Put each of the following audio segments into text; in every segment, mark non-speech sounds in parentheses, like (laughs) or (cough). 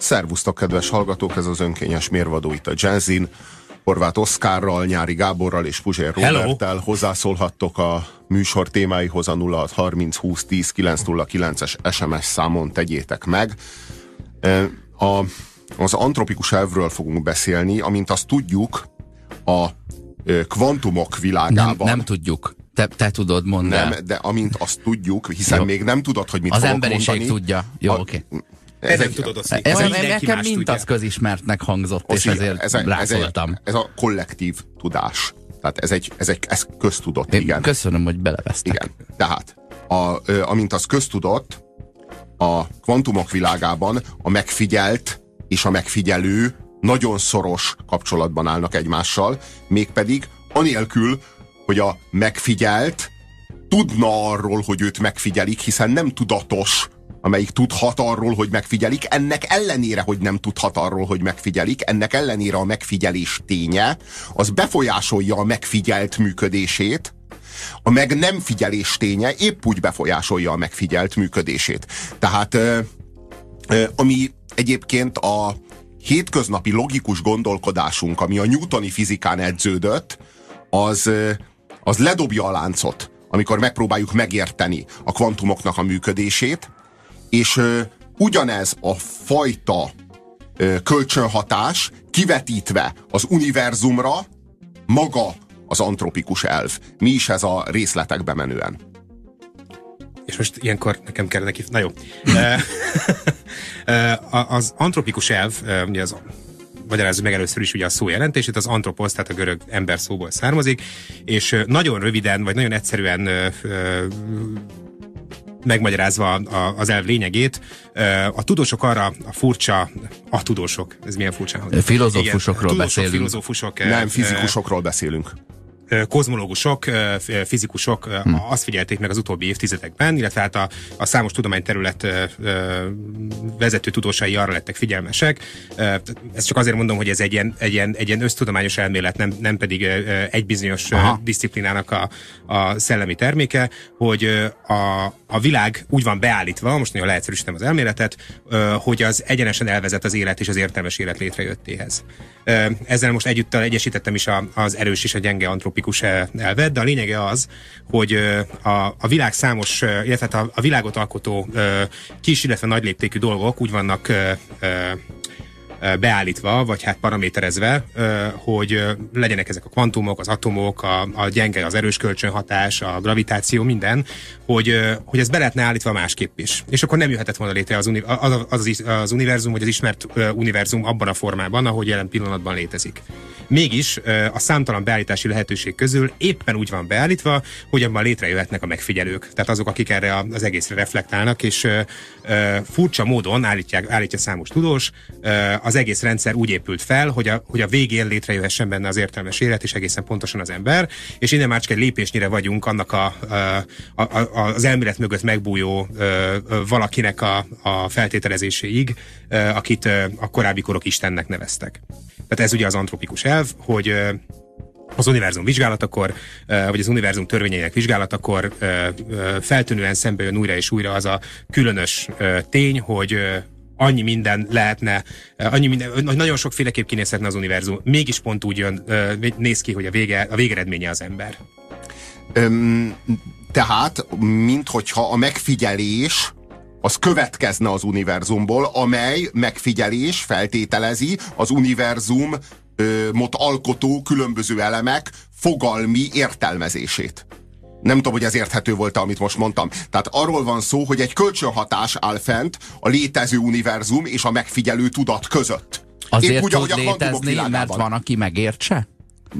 Szervusztok, kedves hallgatók, ez az önkényes mérvadó itt a Jazzin. Horváth Oszkárral, Nyári Gáborral és Puzsér Roberttel hozzászólhattok a műsor témáihoz a 0630 20 10 909-es SMS számon tegyétek meg. A, az antropikus elvről fogunk beszélni, amint azt tudjuk, a kvantumok világában. Nem, nem tudjuk. Te, te tudod mondani. Nem, de amint azt tudjuk, hiszen Jó. még nem tudod, hogy mit Az emberiség mondani. tudja. Jó, oké. Okay. Ez nem tudod azt Ez nekem mint az közismert hangzott, és ezért ez, ez, rászóltam. ez, a kollektív tudás. Tehát ez egy, ez egy ez köztudott, Én igen. Köszönöm, hogy belevesztek. Igen. Tehát, a, amint az köztudott, a kvantumok világában a megfigyelt és a megfigyelő nagyon szoros kapcsolatban állnak egymással, mégpedig anélkül, hogy a megfigyelt tudna arról, hogy őt megfigyelik, hiszen nem tudatos, amelyik tudhat arról, hogy megfigyelik, ennek ellenére, hogy nem tudhat arról, hogy megfigyelik, ennek ellenére a megfigyelés ténye, az befolyásolja a megfigyelt működését, a meg nem figyelés ténye épp úgy befolyásolja a megfigyelt működését. Tehát ami egyébként a hétköznapi logikus gondolkodásunk, ami a newtoni fizikán edződött, az, az ledobja a láncot, amikor megpróbáljuk megérteni a kvantumoknak a működését, és ö, ugyanez a fajta ö, kölcsönhatás kivetítve az univerzumra maga az antropikus elv. Mi is ez a részletekbe menően? És most ilyenkor nekem kell neki... Na jó. az antropikus elv, ugye az magyarázzuk meg először is ugye a szó jelentését, az antropos, tehát a görög ember szóból származik, és nagyon röviden, vagy nagyon egyszerűen megmagyarázva az elv lényegét, a tudósok arra a furcsa, a tudósok, ez milyen furcsa. Filozófusokról Igen, beszélünk. filozófusok. Nem, fizikusokról beszélünk kozmológusok, fizikusok hmm. azt figyelték meg az utóbbi évtizedekben, illetve hát a, a számos tudományterület vezető tudósai arra lettek figyelmesek. Ezt csak azért mondom, hogy ez egy ilyen, egy ilyen, egy ilyen össztudományos elmélet, nem, nem pedig egy bizonyos Aha. disziplinának a, a szellemi terméke, hogy a, a világ úgy van beállítva, most nagyon leegyszerűsítem az elméletet, hogy az egyenesen elvezet az élet és az értelmes élet létrejöttéhez. Ezzel most együttel egyesítettem is az erős és a gyenge antropikus elvet, de a lényege az, hogy a, a világ számos, illetve a, a világot alkotó kis, illetve nagy léptékű dolgok úgy vannak beállítva, vagy hát paraméterezve, hogy legyenek ezek a kvantumok, az atomok, a, a gyenge, az erős kölcsönhatás, a gravitáció, minden, hogy, hogy ez be lehetne állítva másképp is. És akkor nem jöhetett volna létre az, uni, az, az, az univerzum, vagy az ismert univerzum abban a formában, ahogy jelen pillanatban létezik. Mégis a számtalan beállítási lehetőség közül éppen úgy van beállítva, hogy abban létrejöhetnek a megfigyelők. Tehát azok, akik erre az egészre reflektálnak, és furcsa módon állítják, állítja számos tudós, az egész rendszer úgy épült fel, hogy a, hogy a végén létrejöhessen benne az értelmes élet, és egészen pontosan az ember, és innen már csak egy lépésnyire vagyunk annak a, a, a, az elmélet mögött megbújó valakinek a, a feltételezéséig, akit a korábbi korok Istennek neveztek. Tehát ez ugye az antropikus elv, hogy az univerzum vizsgálatakor, vagy az univerzum törvényeinek vizsgálatakor feltűnően szembe jön újra és újra az a különös tény, hogy annyi minden lehetne, annyi minden, nagyon sokféleképp kinézhetne az univerzum. Mégis pont úgy jön, néz ki, hogy a, vége, a végeredménye az ember. Öm, tehát, minthogyha a megfigyelés az következne az univerzumból, amely megfigyelés feltételezi az univerzum mot alkotó különböző elemek fogalmi értelmezését. Nem tudom, hogy ez érthető volt amit most mondtam. Tehát arról van szó, hogy egy kölcsönhatás áll fent a létező univerzum és a megfigyelő tudat között. Azért Épp úgy, tud ahogy a létezni, mert van, aki megértse?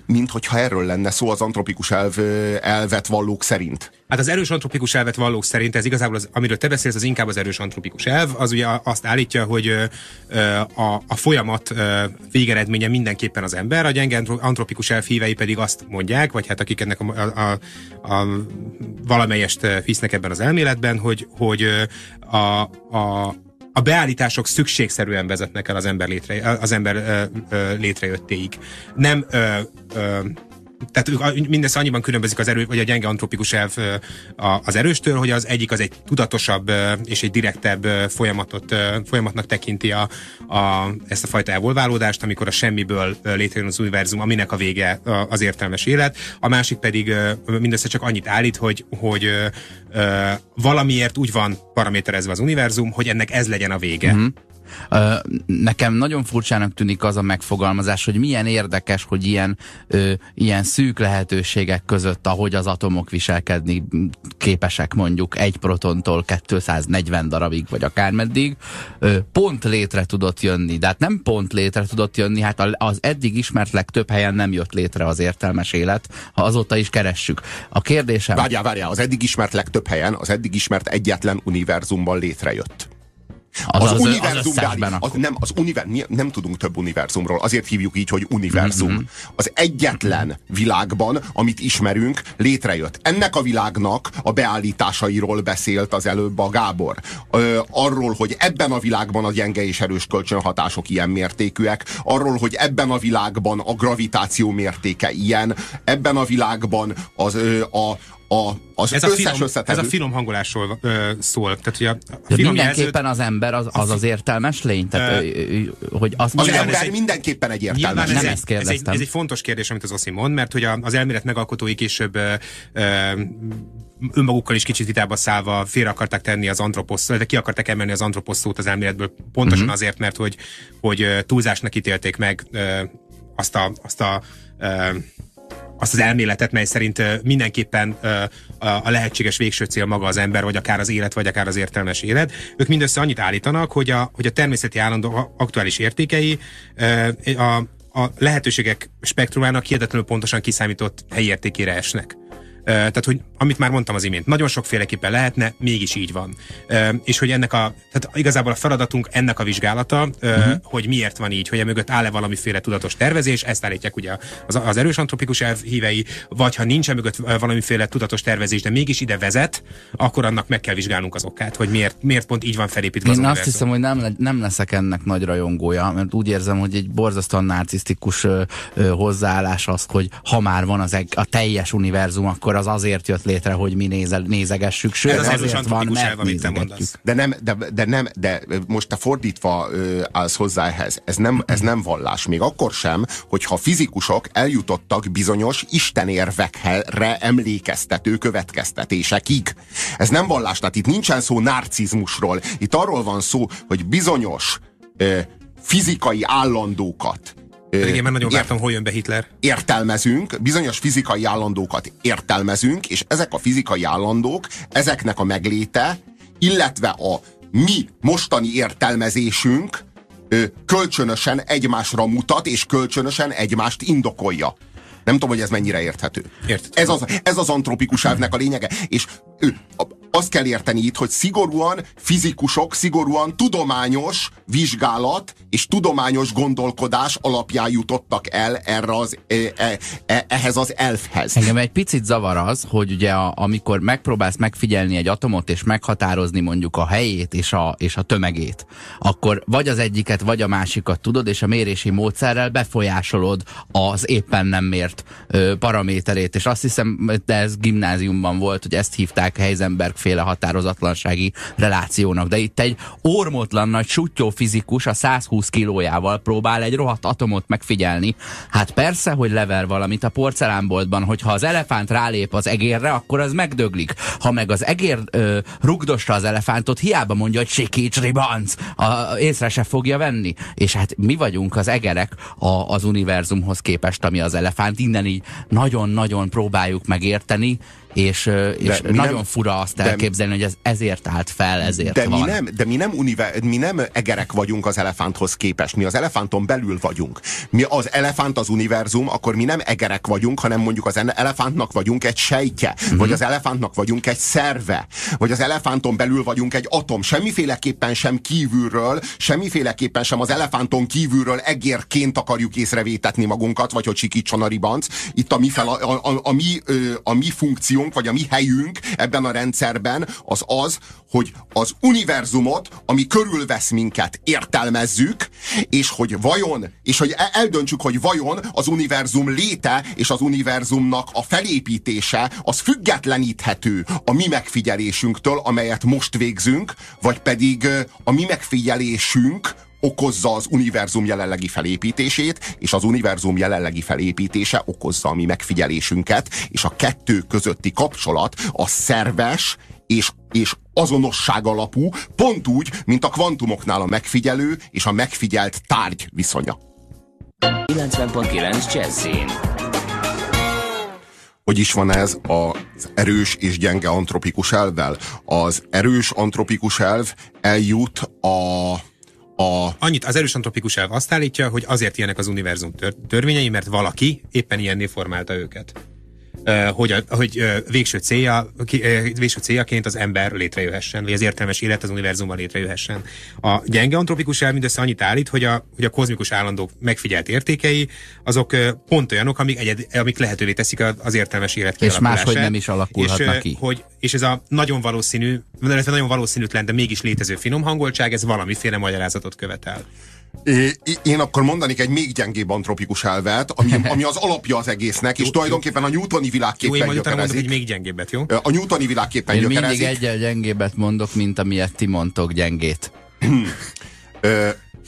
Mint hogyha erről lenne szó az antropikus elv, elvet vallók szerint. Hát az erős antropikus elvet vallók szerint ez igazából, az, amiről te beszélsz, az inkább az erős antropikus elv. Az ugye azt állítja, hogy a, a folyamat végeredménye mindenképpen az ember, a gyenge antropikus elv hívei pedig azt mondják, vagy hát akik ennek a, a, a, a valamelyest hisznek ebben az elméletben, hogy, hogy a, a a beállítások szükségszerűen vezetnek el az ember, létre, az ember ö, ö, létrejöttéig. Nem ö, ö, tehát ők mindez annyiban különbözik az erő, vagy a gyenge antropikus elv az erőstől, hogy az egyik az egy tudatosabb és egy direktebb folyamatot, folyamatnak tekinti a, a, ezt a fajta evolválódást, amikor a semmiből létrejön az univerzum, aminek a vége az értelmes élet. A másik pedig mindössze csak annyit állít, hogy, hogy valamiért úgy van paraméterezve az univerzum, hogy ennek ez legyen a vége. Mm-hmm. Nekem nagyon furcsának tűnik az a megfogalmazás, hogy milyen érdekes, hogy ilyen, ilyen szűk lehetőségek között, ahogy az atomok viselkedni képesek mondjuk egy protontól 240 darabig, vagy akármeddig, pont létre tudott jönni. De hát nem pont létre tudott jönni, hát az eddig ismert legtöbb helyen nem jött létre az értelmes élet, ha azóta is keressük. A kérdésem... Várjál, várjál, az eddig ismert legtöbb helyen, az eddig ismert egyetlen univerzumban létrejött. Az, az, az univerzum, az, az, az nem, az univer, nem tudunk több univerzumról, azért hívjuk így, hogy univerzum. Mm-hmm. Az egyetlen világban, amit ismerünk, létrejött. Ennek a világnak a beállításairól beszélt az előbb a Gábor. Ö, arról, hogy ebben a világban a gyenge és erős kölcsönhatások ilyen mértékűek, arról, hogy ebben a világban a gravitáció mértéke ilyen, ebben a világban az, ö, a, a, az ez, a finom, ez a finom hangolásról ö, szól. Tehát, hogy a, a finom mindenképpen jelzőt, az ember az az, az értelmes lény? Tehát, ö, hogy azt az ember egy, mindenképpen egy értelmes. Nem ez ezt kérdeztem. Ez egy, ez egy fontos kérdés, amit az Oszi mond, mert hogy az elmélet megalkotói később ö, ö, önmagukkal is kicsit vitába szállva félre akarták tenni az antroposz, de ki akarták emelni az antroposz szót az elméletből, pontosan uh-huh. azért, mert hogy, hogy túlzásnak ítélték meg ö, azt a, azt a ö, azt az elméletet, mely szerint mindenképpen a lehetséges végső cél maga az ember, vagy akár az élet, vagy akár az értelmes élet. Ők mindössze annyit állítanak, hogy a, hogy a természeti állandó aktuális értékei a, a lehetőségek spektrumának hihetetlenül pontosan kiszámított helyi értékére esnek. Tehát, hogy amit már mondtam az imént, nagyon sokféleképpen lehetne, mégis így van. És hogy ennek a, tehát igazából a feladatunk ennek a vizsgálata, uh-huh. hogy miért van így, hogy e mögött áll-e valamiféle tudatos tervezés, ezt állítják ugye az, az erős antropikus elvhívei, vagy ha nincs mögött valamiféle tudatos tervezés, de mégis ide vezet, akkor annak meg kell vizsgálnunk az okát, hogy miért, miért pont így van felépítve Én az azt hiszem, hogy nem, nem leszek ennek nagy rajongója, mert úgy érzem, hogy egy borzasztóan narcisztikus hozzáállás az, hogy ha már van az a teljes univerzum, akkor az azért jött létre, hogy mi nézel, nézegessük, sőt, Ez az azért van, mert elva, nézegetjük. De nem, de, de nem, de most te fordítva ö, állsz hozzá ehhez. Ez nem, ez nem vallás. Még akkor sem, hogyha fizikusok eljutottak bizonyos istenérvekre emlékeztető következtetésekig. Ez nem vallás, tehát itt nincsen szó narcizmusról. Itt arról van szó, hogy bizonyos ö, fizikai állandókat én már nagyon vártam, hogy jön be Hitler. Értelmezünk, bizonyos fizikai állandókat értelmezünk, és ezek a fizikai állandók, ezeknek a megléte, illetve a mi mostani értelmezésünk kölcsönösen egymásra mutat, és kölcsönösen egymást indokolja. Nem tudom, hogy ez mennyire érthető. Ért. Ez az, ez az antropikus elvnek a lényege. És ő, azt kell érteni itt, hogy szigorúan fizikusok, szigorúan tudományos vizsgálat és tudományos gondolkodás alapján jutottak el erre az, e, e, e, ehhez az elfhez. Engem egy picit zavar az, hogy ugye a, amikor megpróbálsz megfigyelni egy atomot és meghatározni mondjuk a helyét és a, és a tömegét, akkor vagy az egyiket, vagy a másikat tudod, és a mérési módszerrel befolyásolod az éppen nem mért ö, paraméterét, és azt hiszem, de ez gimnáziumban volt, hogy ezt hívták Heisenberg féle határozatlansági relációnak. De itt egy ormotlan nagy sutyó fizikus a 120 kilójával próbál egy rohadt atomot megfigyelni. Hát persze, hogy lever valamit a porcelánboltban, hogyha az elefánt rálép az egérre, akkor az megdöglik. Ha meg az egér ö, rugdossa az elefántot, hiába mondja, hogy sikíts ribanc, a, észre se fogja venni. És hát mi vagyunk az egerek a, az univerzumhoz képest, ami az elefánt. Innen így nagyon-nagyon próbáljuk megérteni, és, és nagyon nem, fura azt elképzelni, hogy ez ezért állt fel, ezért de van. Mi nem, de mi nem, univer, mi nem egerek vagyunk az elefánthoz képest, mi az elefánton belül vagyunk. Mi az elefánt az univerzum, akkor mi nem egerek vagyunk, hanem mondjuk az elefántnak vagyunk egy sejtje, uh-huh. vagy az elefántnak vagyunk egy szerve, vagy az elefánton belül vagyunk egy atom. Semmiféleképpen sem kívülről, semmiféleképpen sem az elefánton kívülről egérként akarjuk észrevétetni magunkat, vagy hogy sikítson a ribanc. Itt a mi, fel, a, a, a, a mi, a mi funkció funkciónk, vagy a mi helyünk ebben a rendszerben az az, hogy az univerzumot, ami körülvesz minket, értelmezzük, és hogy vajon, és hogy e- eldöntsük, hogy vajon az univerzum léte és az univerzumnak a felépítése az függetleníthető a mi megfigyelésünktől, amelyet most végzünk, vagy pedig a mi megfigyelésünk okozza az univerzum jelenlegi felépítését, és az univerzum jelenlegi felépítése okozza a mi megfigyelésünket, és a kettő közötti kapcsolat a szerves és, és azonosság alapú, pont úgy, mint a kvantumoknál a megfigyelő és a megfigyelt tárgy viszonya. 90.9 Jazzin. Hogy is van ez az erős és gyenge antropikus elvvel? Az erős antropikus elv eljut a a... Annyit az erős antropikus elv azt állítja, hogy azért ilyenek az univerzum tör- törvényei, mert valaki éppen ilyenné formálta őket hogy, a, hogy végső, célja, végső céljaként az ember létrejöhessen, vagy az értelmes élet az univerzumban létrejöhessen. A gyenge antropikus elv mindössze annyit állít, hogy a, hogy a kozmikus állandók megfigyelt értékei, azok pont olyanok, amik, egyed, amik lehetővé teszik az értelmes élet És máshogy nem is alakulhatnak és, ki. Hogy, és ez a nagyon valószínű, nagyon valószínűtlen, de mégis létező finom hangoltság, ez valamiféle magyarázatot követel. Én akkor mondanék egy még gyengébb antropikus elvet, ami, (laughs) ami az alapja az egésznek, és jó, tulajdonképpen a newtoni világképpen jó, én majd mondok egy még gyengébbet, jó? A newtoni világképpen én gyökerezik. mindig egyel gyengébbet mondok, mint amilyet ti mondtok gyengét. (clears throat)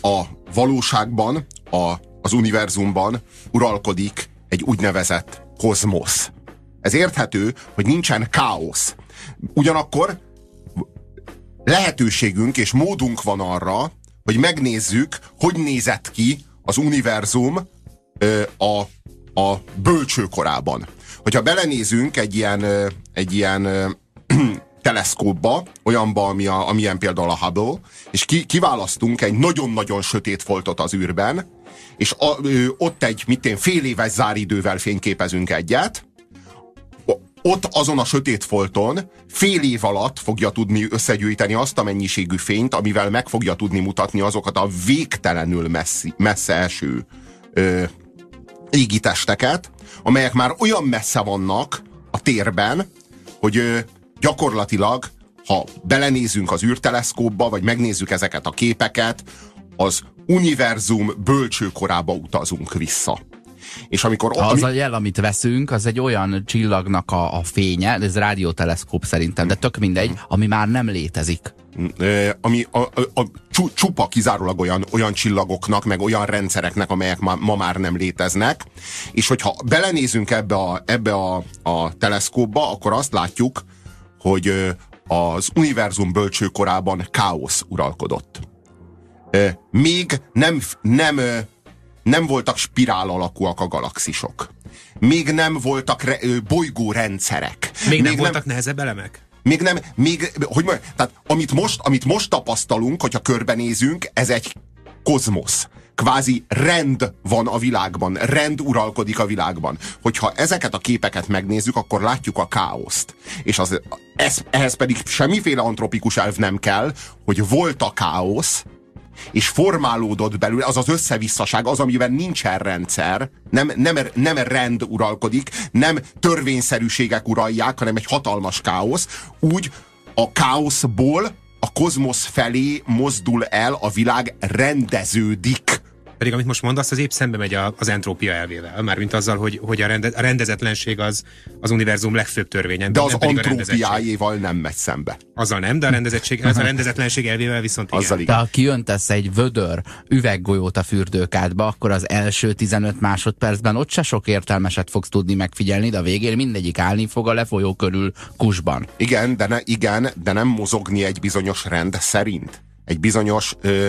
a valóságban, a, az univerzumban uralkodik egy úgynevezett kozmosz. Ez érthető, hogy nincsen káosz. Ugyanakkor lehetőségünk és módunk van arra, hogy megnézzük, hogy nézett ki az univerzum a, a bölcsőkorában. Hogyha belenézünk egy ilyen, egy ilyen (clears throat) teleszkópba, olyanba, ami a, amilyen például a Hubble, és ki, kiválasztunk egy nagyon-nagyon sötét foltot az űrben, és a, ö, ott egy, mit én, fél éves záridővel fényképezünk egyet, ott azon a sötét folton fél év alatt fogja tudni összegyűjteni azt a mennyiségű fényt, amivel meg fogja tudni mutatni azokat a végtelenül messzi, messze eső ö, égitesteket, amelyek már olyan messze vannak a térben, hogy ö, gyakorlatilag, ha belenézünk az űrteleszkópba, vagy megnézzük ezeket a képeket, az univerzum bölcsőkorába utazunk vissza. És amikor, az ami... a jel, amit veszünk, az egy olyan csillagnak a, a fénye, ez rádióteleszkóp szerintem, de tök mindegy, ami már nem létezik. Ami a, a, a csupa kizárólag olyan, olyan csillagoknak, meg olyan rendszereknek, amelyek ma, ma már nem léteznek. És hogyha belenézünk ebbe a, ebbe a, a teleszkópba, akkor azt látjuk, hogy az univerzum bölcsőkorában káosz uralkodott. Még nem, nem nem voltak spirál alakúak a galaxisok. Még nem voltak re, bolygórendszerek. Még, még nem, nem voltak nehezebb elemek? Még nem, még, hogy mondjam, tehát amit most, amit most tapasztalunk, hogyha körbenézünk, ez egy kozmosz. Kvázi rend van a világban, rend uralkodik a világban. Hogyha ezeket a képeket megnézzük, akkor látjuk a káoszt. És az, ez, ehhez pedig semmiféle antropikus elv nem kell, hogy volt a káosz, és formálódott belőle, az az összevisszaság, az, amiben nincsen rendszer, nem, nem, nem rend uralkodik, nem törvényszerűségek uralják, hanem egy hatalmas káosz, úgy a káoszból a kozmosz felé mozdul el, a világ rendeződik. Pedig amit most mondasz, az épp szembe megy az entrópia elvével, mármint azzal, hogy, hogy a, rende, a rendezetlenség az az univerzum legfőbb törvénye. De az antrópiájéval nem megy szembe. Azzal nem, de a, rendezettség, az a rendezetlenség elvével viszont igen. Azzal igen. De ha kiöntesz egy vödör üveggolyót a fürdőkádba, akkor az első 15 másodpercben ott se sok értelmeset fogsz tudni megfigyelni, de a végén mindegyik állni fog a lefolyó körül kusban. Igen, de, ne, igen, de nem mozogni egy bizonyos rend szerint. Egy bizonyos ö,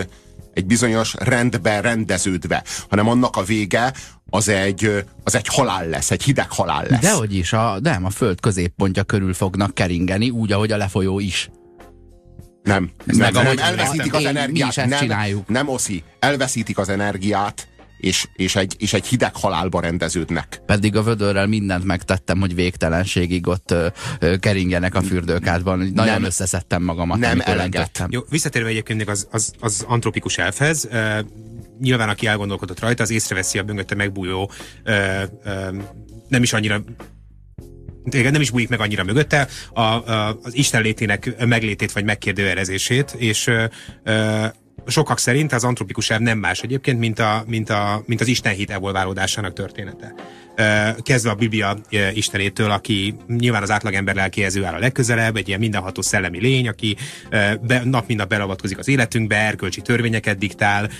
egy bizonyos rendbe rendeződve, hanem annak a vége az egy, az egy halál lesz, egy hideg halál lesz. Dehogy is, a, nem, a föld középpontja körül fognak keringeni, úgy, ahogy a lefolyó is. Nem, ez Meg nem, nem, elveszítik az energiát. nem, csináljuk. nem, Oszi, elveszítik az energiát, és, és, egy, és egy hideg halálba rendeződnek. Pedig a vödörrel mindent megtettem, hogy végtelenségig ott ö, ö, keringenek a fürdőkádban. Nagyon nem, összeszedtem magamat. Nem elegettem. Jó, visszatérve egyébként az, az, az antropikus elfhez, uh, nyilván aki elgondolkodott rajta, az észreveszi a mögötte megbújó uh, uh, nem is annyira nem is bújik meg annyira mögötte, a, a, az Isten létének meglétét vagy megkérdőjelezését, és ö, sokak szerint az antropikus elv nem más egyébként, mint, a, mint, a, mint az Isten hit evolválódásának története kezdve a Biblia istenétől, aki nyilván az átlagember lelkéhez áll a legközelebb, egy ilyen mindenható szellemi lény, aki be, nap mint nap belavatkozik az életünkbe, erkölcsi törvényeket diktál,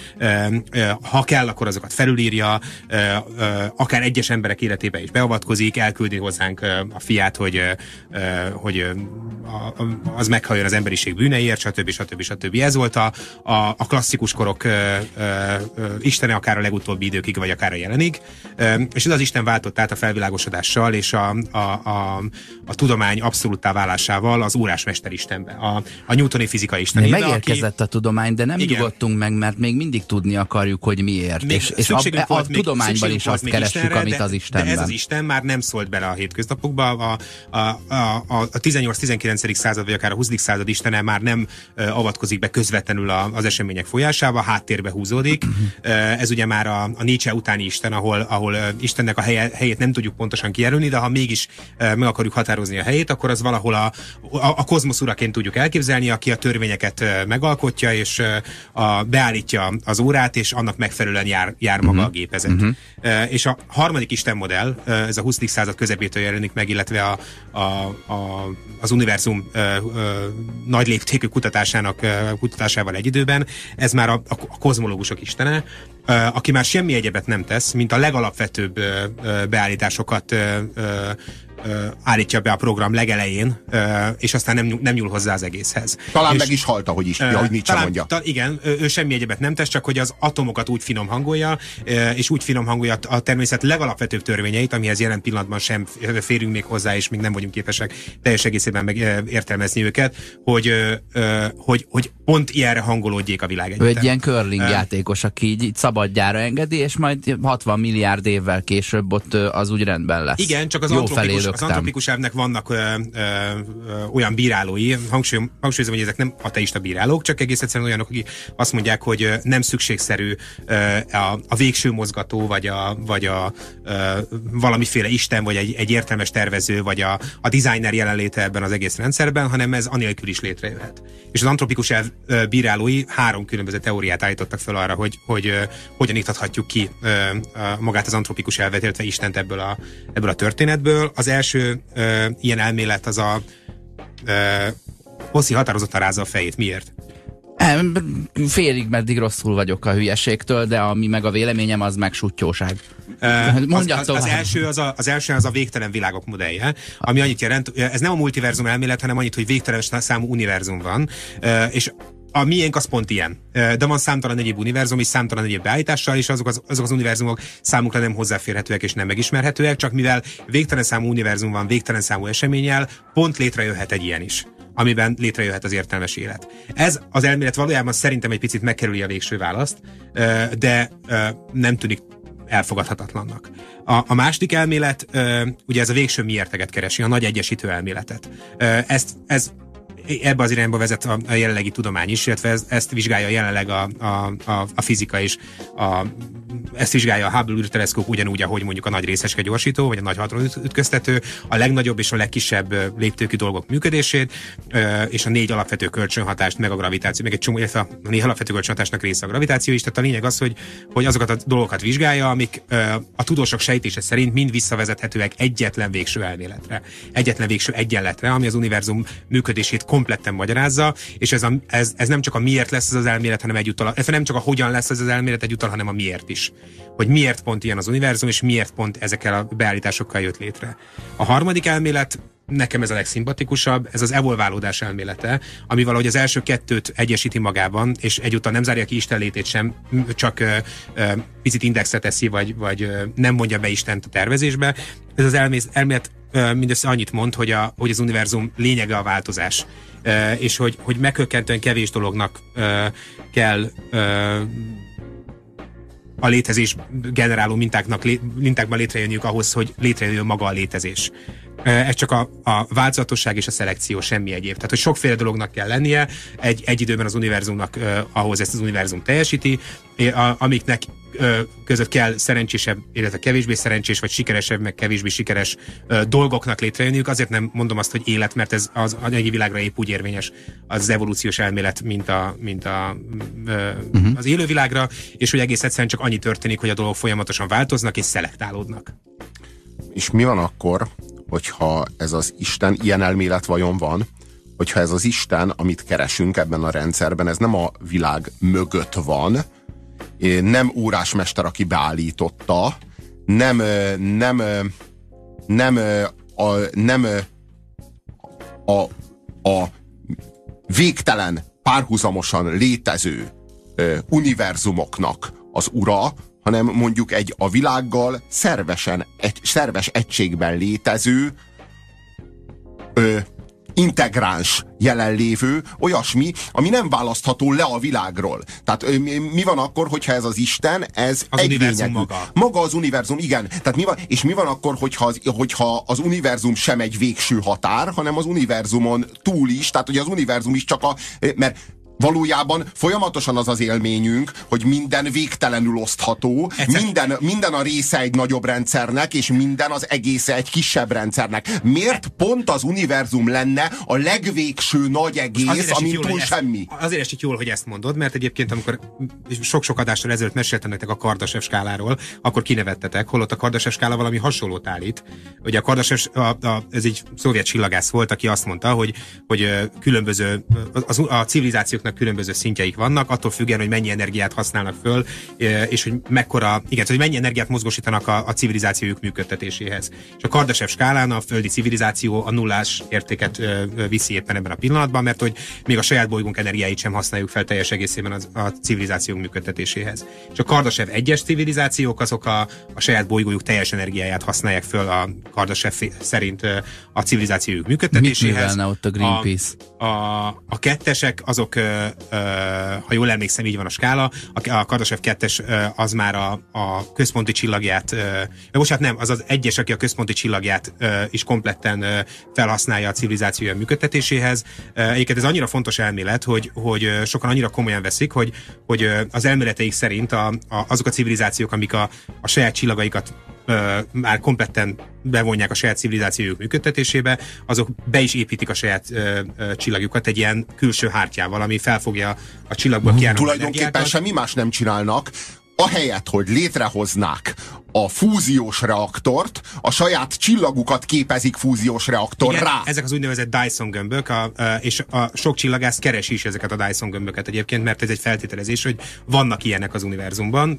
ha kell, akkor azokat felülírja, akár egyes emberek életébe is beavatkozik, elküldi hozzánk a fiát, hogy, hogy az meghalljon az emberiség bűneiért, stb. stb. stb. Ez volt a, a klasszikus korok istene, akár a legutóbbi időkig, vagy akár a jelenig. És ez az Isten váltott át a felvilágosodással és a, a, a, a tudomány abszolúttá válásával az órás Istenbe, a, a newtoni fizika istenébe. Megérkezett aki... a tudomány, de nem igen. nyugodtunk meg, mert még mindig tudni akarjuk, hogy miért. Még és és a, a, tudományban is azt keressük, Istenre, amit az Istenben. De ez az Isten már nem szólt bele a hétköznapokba. A, a, a, a, a 18-19. század, vagy akár a 20. század istene már nem avatkozik be közvetlenül a, az események folyásába, háttérbe húzódik. (clears throat) ez ugye már a, a Nietzsche utáni Isten, ahol, ahol Istennek a helye, helyét nem tudjuk pontosan kijelölni, de ha mégis meg akarjuk határozni a helyét, akkor az valahol a, a, a kozmosz uraként tudjuk elképzelni, aki a törvényeket megalkotja, és a, beállítja az órát, és annak megfelelően jár, jár maga uh-huh. a gépezet. Uh-huh. És a harmadik Isten modell, ez a 20. század közepétől jelenik meg, illetve a, a, a, az univerzum nagy léptékű kutatásának kutatásával egy időben, ez már a, a kozmológusok istene, aki már semmi egyebet nem tesz, mint a legalapvetőbb beállításokat állítja be a program legelején, és aztán nem, nem nyúl hozzá az egészhez. Talán és, meg is halt, ahogy is, ahogy mit talán, mondja. Ta, igen, ő semmi egyebet nem tesz, csak hogy az atomokat úgy finom hangolja, és úgy finom hangolja a természet legalapvetőbb törvényeit, amihez jelen pillanatban sem férünk még hozzá, és még nem vagyunk képesek teljes egészében meg értelmezni őket, hogy, hogy, hogy pont ilyenre hangolódjék a világ Ő egy ilyen curling uh, játékos, aki így, így szabadjára engedi, és majd 60 milliárd évvel később ott az úgy rendben lesz. Igen, csak az Jó antropikus az antropikus elvnek vannak ö, ö, ö, olyan bírálói, hangsúlyom, hangsúlyozom, hogy ezek nem ateista bírálók, csak egész egyszerűen olyanok, akik azt mondják, hogy nem szükségszerű ö, a, a végső mozgató, vagy a, vagy a ö, valamiféle isten, vagy egy, egy értelmes tervező, vagy a, a designer jelenléte ebben az egész rendszerben, hanem ez anélkül is létrejöhet. És az antropikus elv ö, bírálói három különböző teóriát állítottak fel arra, hogy, hogy ö, hogyan iktathatjuk ki ö, magát az antropikus elvet, illetve Istent ebből a, ebből a történetből. Az első első ö, ilyen elmélet az a ö, Hoszi határozottan rázza a fejét. Miért? Félig meddig rosszul vagyok a hülyeségtől, de ami meg a véleményem, az meg sutyóság. Uh, (laughs) az, az, az, első az, a, az első az a végtelen világok modellje, ami annyit jelent, ez nem a multiverzum elmélet, hanem annyit, hogy végtelen számú univerzum van, és a miénk az pont ilyen. De van számtalan egyéb univerzum és számtalan egyéb beállítással, és azok az, azok az univerzumok számukra nem hozzáférhetőek és nem megismerhetőek, csak mivel végtelen számú univerzum van, végtelen számú eseményel, pont létrejöhet egy ilyen is amiben létrejöhet az értelmes élet. Ez az elmélet valójában szerintem egy picit megkerüli a végső választ, de nem tűnik elfogadhatatlannak. A, a második elmélet, ugye ez a végső miérteget keresi, a nagy egyesítő elméletet. Ezt, ez ebbe az irányba vezet a, a jelenlegi tudomány is, illetve ez, ezt vizsgálja jelenleg a, a, a, a fizika is. A, ezt vizsgálja a Hubble űrteleszkóp ugyanúgy, ahogy mondjuk a nagy részeske gyorsító, vagy a nagy ütköztető, a legnagyobb és a legkisebb léptékű dolgok működését, és a négy alapvető kölcsönhatást, meg a gravitáció, meg egy csomó, illetve a négy alapvető kölcsönhatásnak része a gravitáció is. Tehát a lényeg az, hogy, hogy azokat a dolgokat vizsgálja, amik a tudósok sejtése szerint mind visszavezethetőek egyetlen végső elméletre, egyetlen végső egyenletre, ami az univerzum működését kompletten magyarázza, és ez, a, ez, ez nem csak a miért lesz ez az elmélet, hanem egyúttal, ez nem csak a hogyan lesz ez az elmélet egyúttal, hanem a miért is. Hogy miért pont ilyen az univerzum, és miért pont ezekkel a beállításokkal jött létre. A harmadik elmélet nekem ez a legszimpatikusabb, ez az evolválódás elmélete, ami valahogy az első kettőt egyesíti magában, és egyúttal nem zárja ki Isten létét sem, csak ö, ö, picit indexre teszi, vagy, vagy ö, nem mondja be Istent a tervezésbe. Ez az elmélet, elmélet mindössze annyit mond, hogy, a, hogy az univerzum lényege a változás, és hogy, hogy meghökkentően kevés dolognak kell a létezés generáló mintáknak, mintákban létrejönniük ahhoz, hogy létrejöjjön maga a létezés. Ez csak a, a változatosság és a szelekció, semmi egyéb. Tehát, hogy sokféle dolognak kell lennie egy, egy időben az univerzumnak, ahhoz ezt az univerzum teljesíti, amiknek között kell szerencsésebb, illetve kevésbé szerencsés, vagy sikeresebb, meg kevésbé sikeres dolgoknak létrejönniük. Azért nem mondom azt, hogy élet, mert ez az anyagi világra épp úgy érvényes az evolúciós elmélet, mint, a, mint a, uh, uh-huh. az élővilágra, és hogy egész egyszerűen csak annyi történik, hogy a dolgok folyamatosan változnak és szelektálódnak. És mi van akkor, hogyha ez az Isten, ilyen elmélet vajon van, hogyha ez az Isten, amit keresünk ebben a rendszerben, ez nem a világ mögött van, nem órásmester, aki beállította, nem, nem, nem, a, nem a, a végtelen, párhuzamosan létező univerzumoknak az ura, hanem mondjuk egy a világgal szervesen, egy, szerves egységben létező ö, integráns jelenlévő, olyasmi, ami nem választható le a világról. Tehát mi van akkor, hogyha ez az Isten, ez az univerzum maga. Maga az univerzum, igen. Tehát mi van, és mi van akkor, hogyha az, hogyha az univerzum sem egy végső határ, hanem az univerzumon túl is, tehát hogy az univerzum is csak a, mert Valójában folyamatosan az az élményünk, hogy minden végtelenül osztható, minden, minden a része egy nagyobb rendszernek, és minden az egésze egy kisebb rendszernek. Miért pont az univerzum lenne a legvégső nagy egész, amin túl semmi? Ezt, azért esik jól, hogy ezt mondod, mert egyébként amikor sok-sok adással ezelőtt meséltem nektek a Kardasev skáláról, akkor kinevettetek, holott a Kardasev skála valami hasonlót állít. Ugye a Kardasev, a, a, ez egy szovjet csillagász volt, aki azt mondta, hogy, hogy különböző, az, a civilizációk energiáknak különböző szintjeik vannak, attól függően, hogy mennyi energiát használnak föl, és hogy mekkora, igen, hogy mennyi energiát mozgósítanak a, a civilizációjuk működtetéséhez. És a Kardashev skálán a földi civilizáció a nullás értéket viszi éppen ebben a pillanatban, mert hogy még a saját bolygónk energiáit sem használjuk fel teljes egészében az, a civilizációk működtetéséhez. És a Kardashev egyes civilizációk azok a, a saját bolygójuk teljes energiáját használják föl a Kardashev szerint a civilizációjuk működtetéséhez. Mit ott a Greenpeace? A, a, a kettesek azok ha jól emlékszem, így van a skála. A, Kardashev 2-es az már a, a központi csillagját, bocsánat, nem, az az egyes, aki a központi csillagját is kompletten felhasználja a civilizációja működtetéséhez. Egyébként ez annyira fontos elmélet, hogy, hogy sokan annyira komolyan veszik, hogy, hogy az elméleteik szerint a, a, azok a civilizációk, amik a, a saját csillagaikat ö, már kompletten bevonják a saját civilizációjuk működtetésébe, azok be is építik a saját ö, ö, csillagjukat egy ilyen külső hártyával, ami felfogja a csillagból mhm. kiálló Tulajdonképpen semmi más nem csinálnak, ahelyett, hogy létrehoznák a fúziós reaktort, a saját csillagukat képezik fúziós reaktor Igen, rá. Ezek az úgynevezett Dyson gömbök, a, a, és a sok csillagász keresi is ezeket a Dyson gömböket egyébként, mert ez egy feltételezés, hogy vannak ilyenek az univerzumban,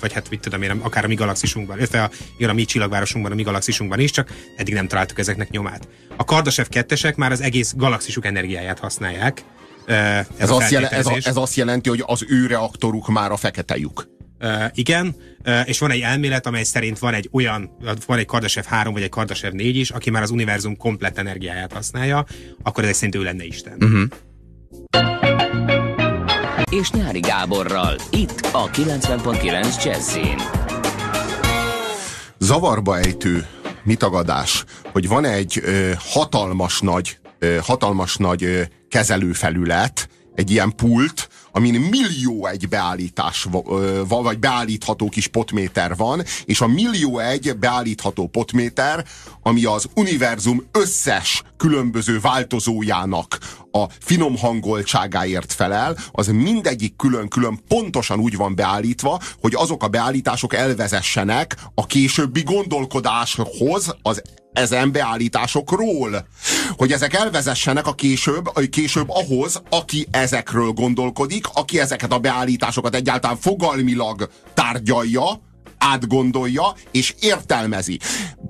vagy hát mit tudom én, akár a mi galaxisunkban, illetve a, igen, a mi csillagvárosunkban, a mi galaxisunkban is, csak eddig nem találtuk ezeknek nyomát. A Kardashev kettesek már az egész galaxisuk energiáját használják. Ez, ez, azt, jel, ez, a, ez azt jelenti, hogy az ő reaktoruk már a fekete lyuk. Uh, igen, uh, és van egy elmélet, amely szerint van egy olyan, van egy Kardashev 3 vagy egy Kardashev 4 is, aki már az univerzum komplett energiáját használja, akkor ez szerint ő lenne Isten. Uh-huh. És Nyári Gáborral, itt a 90.9 Jazzin. Zavarba ejtő mitagadás, hogy van egy ö, hatalmas nagy, ö, hatalmas nagy ö, kezelőfelület, egy ilyen pult, amin millió egy beállítás vagy beállítható kis potméter van, és a millió egy beállítható potméter, ami az univerzum összes különböző változójának a finom hangoltságáért felel, az mindegyik külön-külön pontosan úgy van beállítva, hogy azok a beállítások elvezessenek a későbbi gondolkodáshoz, az ezen beállításokról. Hogy ezek elvezessenek a később, a később ahhoz, aki ezekről gondolkodik, aki ezeket a beállításokat egyáltalán fogalmilag tárgyalja, átgondolja és értelmezi.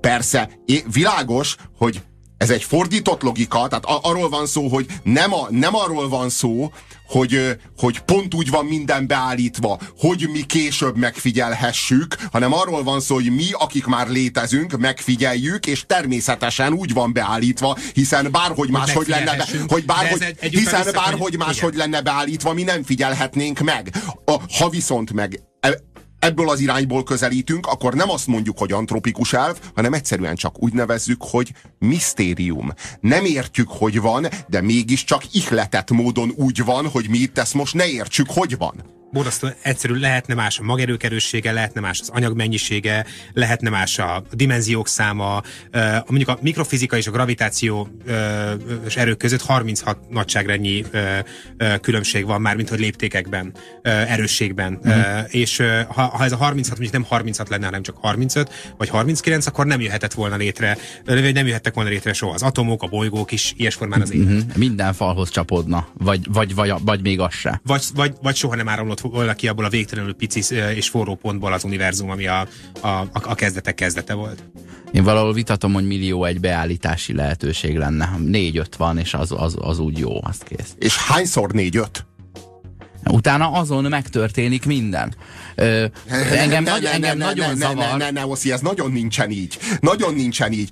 Persze, világos, hogy ez egy fordított logika, tehát arról van szó, hogy nem, a, nem arról van szó, hogy, hogy pont úgy van minden beállítva, hogy mi később megfigyelhessük, hanem arról van szó, hogy mi, akik már létezünk, megfigyeljük, és természetesen úgy van beállítva, hiszen bárhogy máshogy lenne, be, hogy bárhogy, hiszen bárhogy máshogy lenne beállítva, mi nem figyelhetnénk meg. A, ha viszont meg ebből az irányból közelítünk, akkor nem azt mondjuk, hogy antropikus elv, hanem egyszerűen csak úgy nevezzük, hogy misztérium. Nem értjük, hogy van, de mégiscsak ihletett módon úgy van, hogy mi itt ezt most ne értsük, hogy van borzasztó egyszerű, lehetne más a magerőkerőssége, lehetne más az anyagmennyisége, lehetne más a dimenziók száma, mondjuk a mikrofizika és a gravitáció és erők között 36 nagyságrennyi különbség van már, mint hogy léptékekben, erősségben. Mm. És ha, ha ez a 36 mondjuk nem 36 lenne, hanem csak 35 vagy 39, akkor nem jöhetett volna létre, vagy nem jöhettek volna létre soha az atomok, a bolygók is, ilyes formán az élet. Mm-hmm. Minden falhoz csapodna, vagy, vagy, vagy, vagy még az se. Vagy, vagy, vagy soha nem áramlott volna ki abból a végtelenül pici és forró pontból az univerzum, ami a, a, a kezdetek kezdete volt. Én valahol vitatom, hogy millió egy beállítási lehetőség lenne. Négy-öt van, és az, az, az úgy jó, azt kész. És hányszor négy-öt? Utána azon megtörténik minden. Ö, engem, ne, nagy, ne, engem ne, nagyon ne, zavar. Ne, ne, ne, Oszi, ez nagyon nincsen így. Nagyon nincsen így.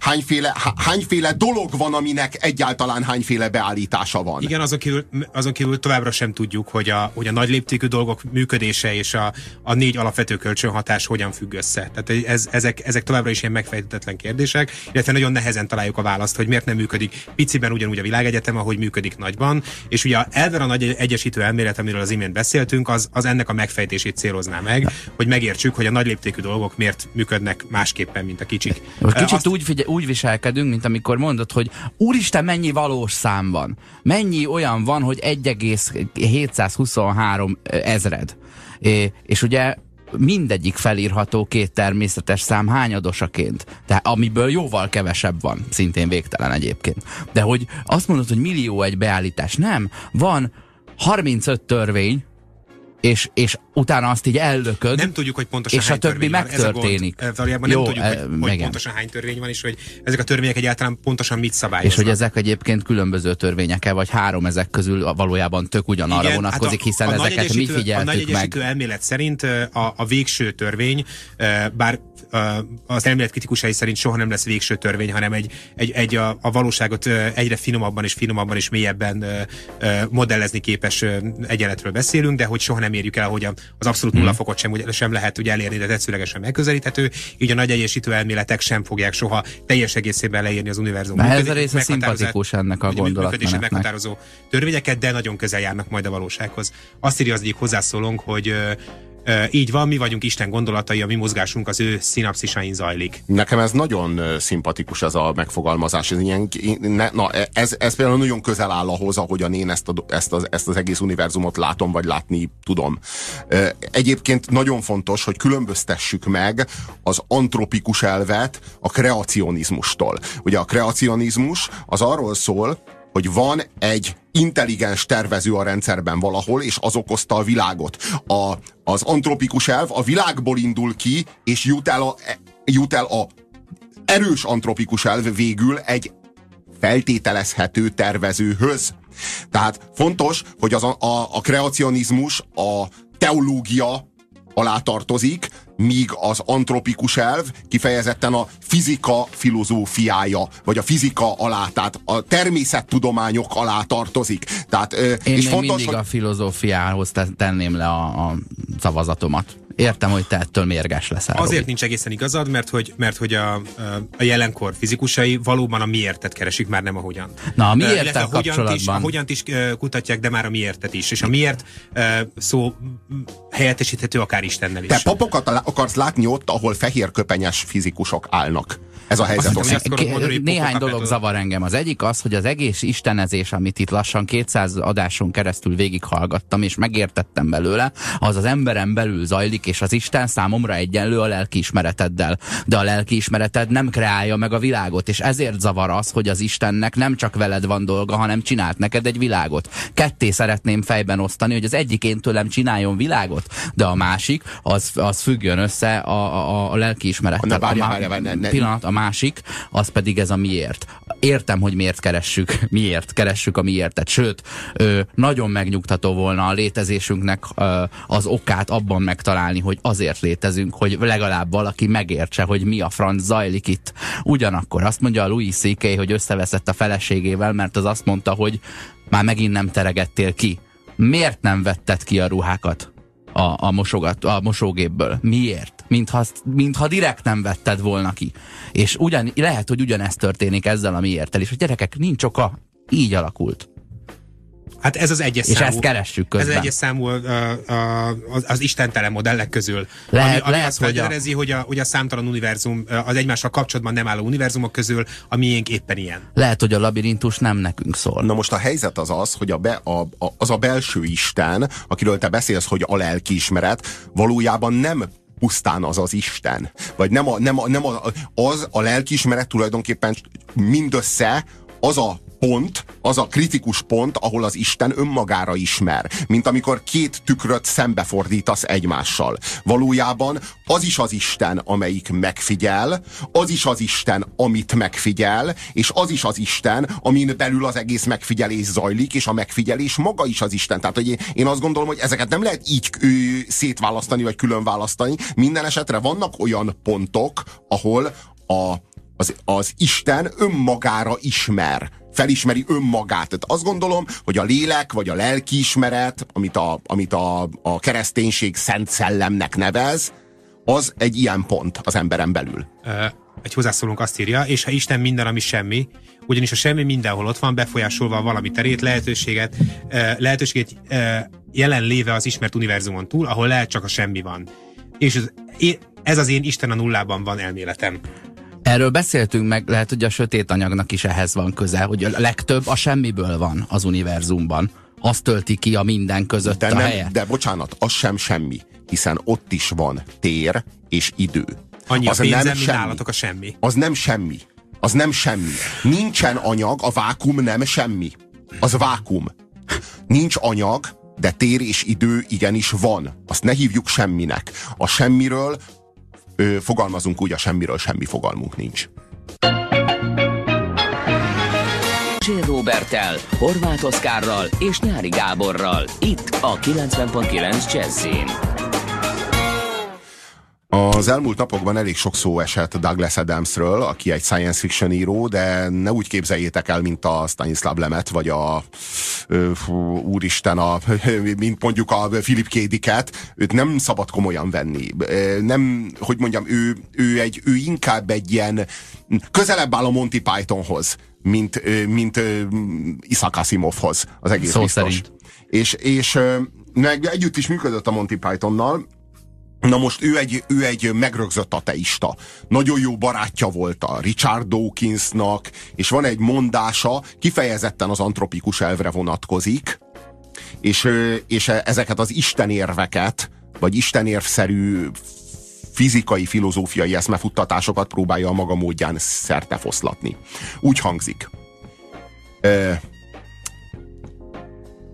Hányféle, hányféle dolog van, aminek egyáltalán hányféle beállítása van. Igen, azon kívül, azon kívül továbbra sem tudjuk, hogy a, hogy a nagy léptékű dolgok működése és a, a négy alapvető kölcsönhatás hogyan függ össze. Tehát ez, ezek, ezek továbbra is ilyen megfejtetetlen kérdések, illetve nagyon nehezen találjuk a választ, hogy miért nem működik piciben ugyanúgy a világegyetem, ahogy működik nagyban. És ugye elver a nagy egyesítő elmélet, amiről az imént beszéltünk, az, az ennek a megfejtését célozná meg, hogy megértsük, hogy a nagy léptékű dolgok miért működnek másképpen, mint a kicsik. Most kicsit Azt... úgy, figyel, úgy viselkedünk, mint amikor mondod, hogy úristen, mennyi valós szám van. Mennyi olyan van, hogy 1,723 ezred. É, és ugye mindegyik felírható két természetes szám hányadosaként. Tehát amiből jóval kevesebb van, szintén végtelen egyébként. De hogy azt mondod, hogy millió egy beállítás, nem. Van 35 törvény, és, és utána azt így ellököd, nem tudjuk, hogy pontosan és a többi megtörténik. Ez a Valójában Jó, nem tudjuk, hogy, e, hogy pontosan hány törvény van, és hogy ezek a törvények egyáltalán pontosan mit szabályoznak. És hogy ezek egyébként különböző törvények vagy három ezek közül valójában tök ugyanarra Igen, vonatkozik, hát a, hiszen a ezeket mi figyeltük A nagy meg. elmélet szerint a, a végső törvény, bár az elmélet kritikusai szerint soha nem lesz végső törvény, hanem egy, egy, egy a, a valóságot egyre finomabban és finomabban és mélyebben modellezni képes egyenletről beszélünk, de hogy soha nem érjük el, hogy az abszolút nulla hmm. fokot sem, sem lehet ugye elérni, de tetszőlegesen megközelíthető, így a nagy egyesítő elméletek sem fogják soha teljes egészében leírni az univerzum. Ez a része szimpatikus ennek a gondolatmenetnek. meghatározó törvényeket, de nagyon közel járnak majd a valósághoz. Azt írja az egyik hozzászólónk, hogy így van, mi vagyunk Isten gondolatai, a mi mozgásunk az ő szinapszisain zajlik. Nekem ez nagyon szimpatikus ez a megfogalmazás. Ez, ilyen, ne, na, ez, ez például nagyon közel áll ahhoz, ahogyan én ezt, a, ezt, az, ezt az egész univerzumot látom, vagy látni tudom. Egyébként nagyon fontos, hogy különböztessük meg az antropikus elvet a kreacionizmustól. Ugye a kreacionizmus az arról szól, hogy van egy intelligens tervező a rendszerben valahol, és az okozta a világot. A, az antropikus elv a világból indul ki, és jut el a, jut el a erős antropikus elv végül egy feltételezhető tervezőhöz. Tehát fontos, hogy az a, a, a kreacionizmus, a teológia alá tartozik, míg az antropikus elv kifejezetten a fizika filozófiája, vagy a fizika alá, tehát a természettudományok alá tartozik. Tehát, Én és még fontos, mindig hogy... a filozófiához tenném le a, a szavazatomat értem, hogy te ettől mérges leszel. Azért Robi. nincs egészen igazad, mert hogy, mert hogy a, a jelenkor fizikusai valóban a miértet keresik, már nem a hogyan. Na, a miértet uh, kapcsolatban. Is, a hogyant is kutatják, de már a miértet is. És a miért uh, szó helyettesíthető akár Istennel is. Te papokat akarsz látni ott, ahol fehér köpenyes fizikusok állnak. Ez a helyzet. Azt azt néhány dolog zavar engem. Az egyik az, hogy az egész istenezés, amit itt lassan 200 adáson keresztül végighallgattam, és megértettem belőle, az az emberen belül zajlik, és az Isten számomra egyenlő a lelkiismereteddel. De a lelkiismereted nem kreálja meg a világot, és ezért zavar az, hogy az Istennek nem csak veled van dolga, hanem csinált neked egy világot. Ketté szeretném fejben osztani, hogy az egyik én tőlem csináljon világot, de a másik, az, az függjön össze a, a, a lelkiismerettel. Ne, várja, várja, várja, ne, ne. Pillanat, a másik, az pedig ez a miért. Értem, hogy miért keressük, (laughs) miért keressük a miértet. Sőt, nagyon megnyugtató volna a létezésünknek az okát abban megtalálni, hogy azért létezünk, hogy legalább valaki megértse, hogy mi a franc zajlik itt. Ugyanakkor azt mondja a Louis C.K., hogy összeveszett a feleségével, mert az azt mondta, hogy már megint nem teregettél ki. Miért nem vetted ki a ruhákat? a, a, mosogat, a mosógépből. Miért? Mintha, mintha direkt nem vetted volna ki. És ugyan, lehet, hogy ugyanezt történik ezzel a miértel is, hogy gyerekek, nincs oka, így alakult. Hát ez az egyes És számú. ezt keressük közben. Ez az egyes számú uh, uh, az, az istentelen modellek közül. Lehet- ami, ami lehet, azt hogy a- hogy a, hogy a számtalan univerzum, az egymással kapcsolatban nem álló univerzumok közül a miénk éppen ilyen. Lehet, hogy a labirintus nem nekünk szól. Na most a helyzet az az, hogy a be, a, a, az a belső Isten, akiről te beszélsz, hogy a lelkiismeret, valójában nem pusztán az az Isten. Vagy nem, a, nem, a, nem a, az a lelkiismeret tulajdonképpen mindössze az a pont, az a kritikus pont, ahol az Isten önmagára ismer. Mint amikor két tükröt szembefordítasz egymással. Valójában az is az Isten, amelyik megfigyel, az is az Isten, amit megfigyel, és az is az Isten, amin belül az egész megfigyelés zajlik, és a megfigyelés maga is az Isten. Tehát, hogy én, azt gondolom, hogy ezeket nem lehet így ö, szétválasztani, vagy külön választani. Minden esetre vannak olyan pontok, ahol a, az, az Isten önmagára ismer felismeri önmagát. Tehát azt gondolom, hogy a lélek, vagy a lelkiismeret, amit a, amit a, a kereszténység szent szellemnek nevez, az egy ilyen pont az emberen belül. Egy hozzászólónk azt írja, és ha Isten minden, ami semmi, ugyanis a semmi mindenhol ott van, befolyásolva a valami terét, lehetőséget, lehetőséget uh, jelen léve az ismert univerzumon túl, ahol lehet csak a semmi van. És ez az én Isten a nullában van elméletem. Erről beszéltünk meg, lehet, hogy a sötét anyagnak is ehhez van köze, hogy a legtöbb a semmiből van az univerzumban. Azt tölti ki a minden között De, a nem, helyet. de bocsánat, az sem semmi, hiszen ott is van tér és idő. Annyi a az pénzem, nem semmi. a semmi. Az nem semmi. Az nem semmi. Nincsen anyag, a vákum nem semmi. Az vákum. Nincs anyag, de tér és idő igenis van. Azt ne hívjuk semminek. A semmiről ö, fogalmazunk úgy, a semmiről semmi fogalmunk nincs. Csér Robertel, Horváth Oszkárral és Nyári Gáborral. Itt a 90.9 Jazzin. Az elmúlt napokban elég sok szó esett Douglas Adamsről, aki egy science fiction író, de ne úgy képzeljétek el, mint a Stanislav Lemet, vagy a ö, fú, úristen, a, (laughs) mint mondjuk a Philip K. Dicket. Őt nem szabad komolyan venni. Nem, hogy mondjam, ő, ő, egy, ő inkább egy ilyen közelebb áll a Monty Pythonhoz, mint, mint Isaac Asimovhoz. Az egész Szó biztos. szerint. És, és meg együtt is működött a Monty Pythonnal, Na most ő egy, ő egy megrögzött ateista. Nagyon jó barátja volt a Richard Dawkinsnak, és van egy mondása, kifejezetten az antropikus elvre vonatkozik, és, és ezeket az istenérveket, vagy istenérvszerű fizikai, filozófiai eszmefuttatásokat próbálja a maga módján szertefoszlatni. Úgy hangzik. Ö,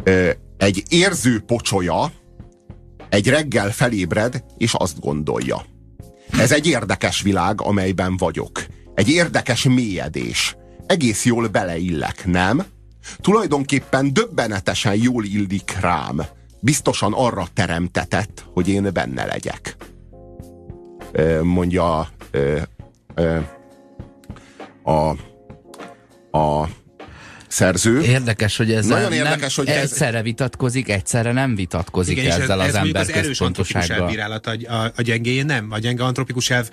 ö, egy érző pocsolya, egy reggel felébred, és azt gondolja. Ez egy érdekes világ, amelyben vagyok. Egy érdekes mélyedés. Egész jól beleillek, nem? Tulajdonképpen döbbenetesen jól illik rám. Biztosan arra teremtetett, hogy én benne legyek. Mondja ö, a, a szerző. Érdekes, hogy ez Nagyon nem érdekes, hogy ez- egyszerre vitatkozik, egyszerre nem vitatkozik Igen, és ez, ezzel ez az mondjuk ember az erős antropikus központossággal. elbírálat a, a, a gyengéjén nem. A gyenge antropikus elv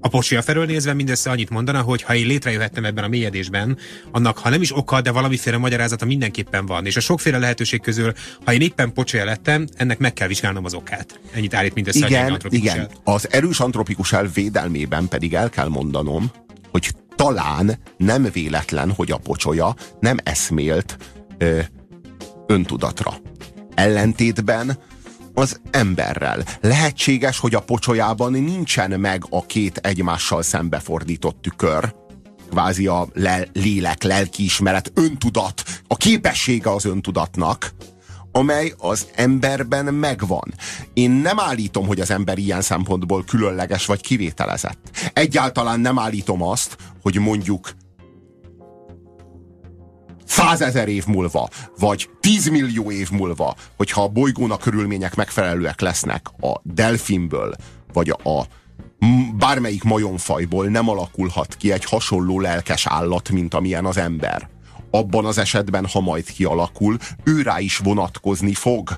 a pocsia felől nézve mindössze annyit mondana, hogy ha én létrejöhettem ebben a mélyedésben, annak ha nem is oka, de valamiféle magyarázata mindenképpen van. És a sokféle lehetőség közül, ha én éppen pocsia lettem, ennek meg kell vizsgálnom az okát. Ennyit állít mindössze a gyenge Igen, antropikus igen. elv. Az erős antropikus elv védelmében pedig el kell mondanom, hogy talán nem véletlen, hogy a pocsolya nem eszmélt ö, öntudatra. Ellentétben az emberrel. Lehetséges, hogy a pocsolyában nincsen meg a két egymással szembefordított tükör, kvázi a lélek, lelkiismeret, öntudat, a képessége az öntudatnak, amely az emberben megvan. Én nem állítom, hogy az ember ilyen szempontból különleges vagy kivételezett. Egyáltalán nem állítom azt, hogy mondjuk százezer év múlva, vagy tízmillió év múlva, hogyha a bolygónak körülmények megfelelőek lesznek a delfinből, vagy a bármelyik majomfajból nem alakulhat ki egy hasonló lelkes állat, mint amilyen az ember. Abban az esetben, ha majd kialakul, ő rá is vonatkozni fog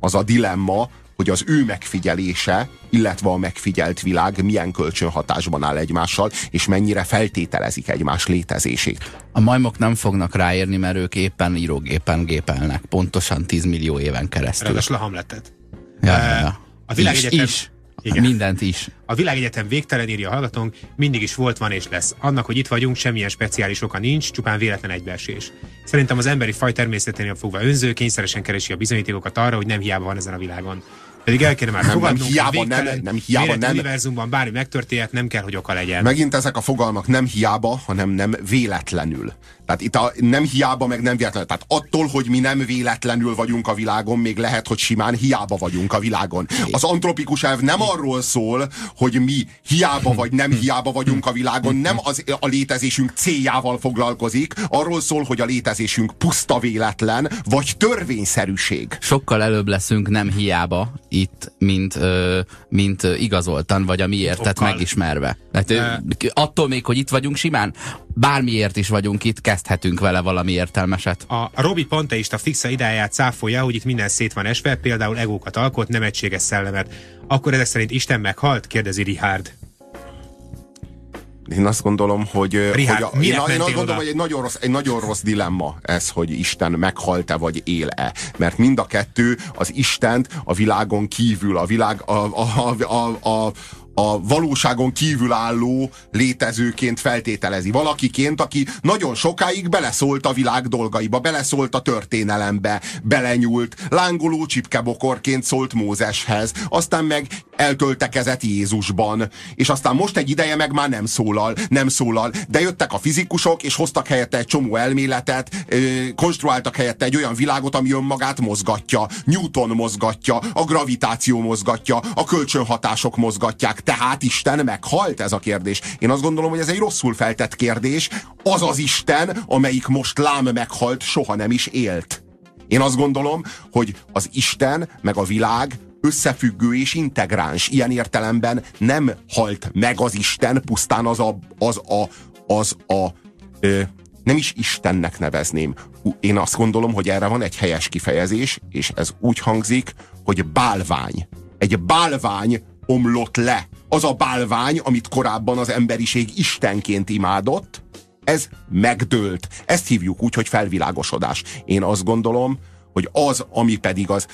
az a dilemma, hogy az ő megfigyelése, illetve a megfigyelt világ milyen kölcsönhatásban áll egymással, és mennyire feltételezik egymás létezését. A majmok nem fognak ráérni, mert ők éppen írógépen gépelnek, pontosan 10 millió éven keresztül. Ráadásul a Hamletet. Ja, Eh, ja, ja. A világegyetem... is, is. Igen. Mindent is. A világegyetem végtelen írja a hallgatónk, mindig is volt, van és lesz. Annak, hogy itt vagyunk, semmilyen speciális oka nincs, csupán véletlen egybeesés. Szerintem az emberi faj természeténél fogva önző, kényszeresen keresi a bizonyítékokat arra, hogy nem hiába van ezen a világon. Pedig el kéne már Nem, nem fogadnunk, hiába, hogy végtelen, nem- nem hiába, nem. univerzumban bármi megtörténhet, nem kell, hogy oka legyen. Megint ezek a fogalmak nem hiába, hanem nem véletlenül. Tehát itt a nem hiába, meg nem véletlenül. Tehát attól, hogy mi nem véletlenül vagyunk a világon, még lehet, hogy simán hiába vagyunk a világon. Az antropikus elv nem arról szól, hogy mi hiába vagy nem hiába vagyunk a világon, nem az, a létezésünk céljával foglalkozik, arról szól, hogy a létezésünk puszta véletlen, vagy törvényszerűség. Sokkal előbb leszünk nem hiába itt, mint, ö, mint igazoltan, vagy a miértet Okkal. megismerve. Tehát, ö, attól még, hogy itt vagyunk simán, bármiért is vagyunk itt, kezdhetünk vele valami értelmeset. A a Robi panteista fixa ideáját cáfolja, hogy itt minden szét van esve, például egókat alkot, nem egységes szellemet. Akkor ezek szerint Isten meghalt? kérdezi Richard. Én azt gondolom, hogy, Richard, hogy a, én, én azt gondolom, oda? hogy egy nagyon, rossz, egy nagyon rossz dilemma ez, hogy Isten meghalt-e vagy él-e. Mert mind a kettő az Istent a világon kívül, a világ, a, a, a, a, a, a valóságon kívül álló létezőként feltételezi. Valakiként, aki nagyon sokáig beleszólt a világ dolgaiba, beleszólt a történelembe, belenyúlt, lángoló csipkebokorként szólt Mózeshez, aztán meg eltöltekezett Jézusban, és aztán most egy ideje meg már nem szólal, nem szólal, de jöttek a fizikusok, és hoztak helyette egy csomó elméletet, konstruáltak helyette egy olyan világot, ami önmagát mozgatja. Newton mozgatja, a gravitáció mozgatja, a kölcsönhatások mozgatják. Tehát Isten meghalt ez a kérdés. Én azt gondolom, hogy ez egy rosszul feltett kérdés. Az az Isten, amelyik most lám meghalt, soha nem is élt. Én azt gondolom, hogy az Isten meg a világ összefüggő és integráns. Ilyen értelemben nem halt meg az Isten, pusztán az a, az a, az a ö, nem is Istennek nevezném. Én azt gondolom, hogy erre van egy helyes kifejezés, és ez úgy hangzik, hogy bálvány. Egy bálvány omlott le. Az a bálvány, amit korábban az emberiség istenként imádott, ez megdőlt. Ezt hívjuk úgy, hogy felvilágosodás. Én azt gondolom, hogy az, ami pedig az,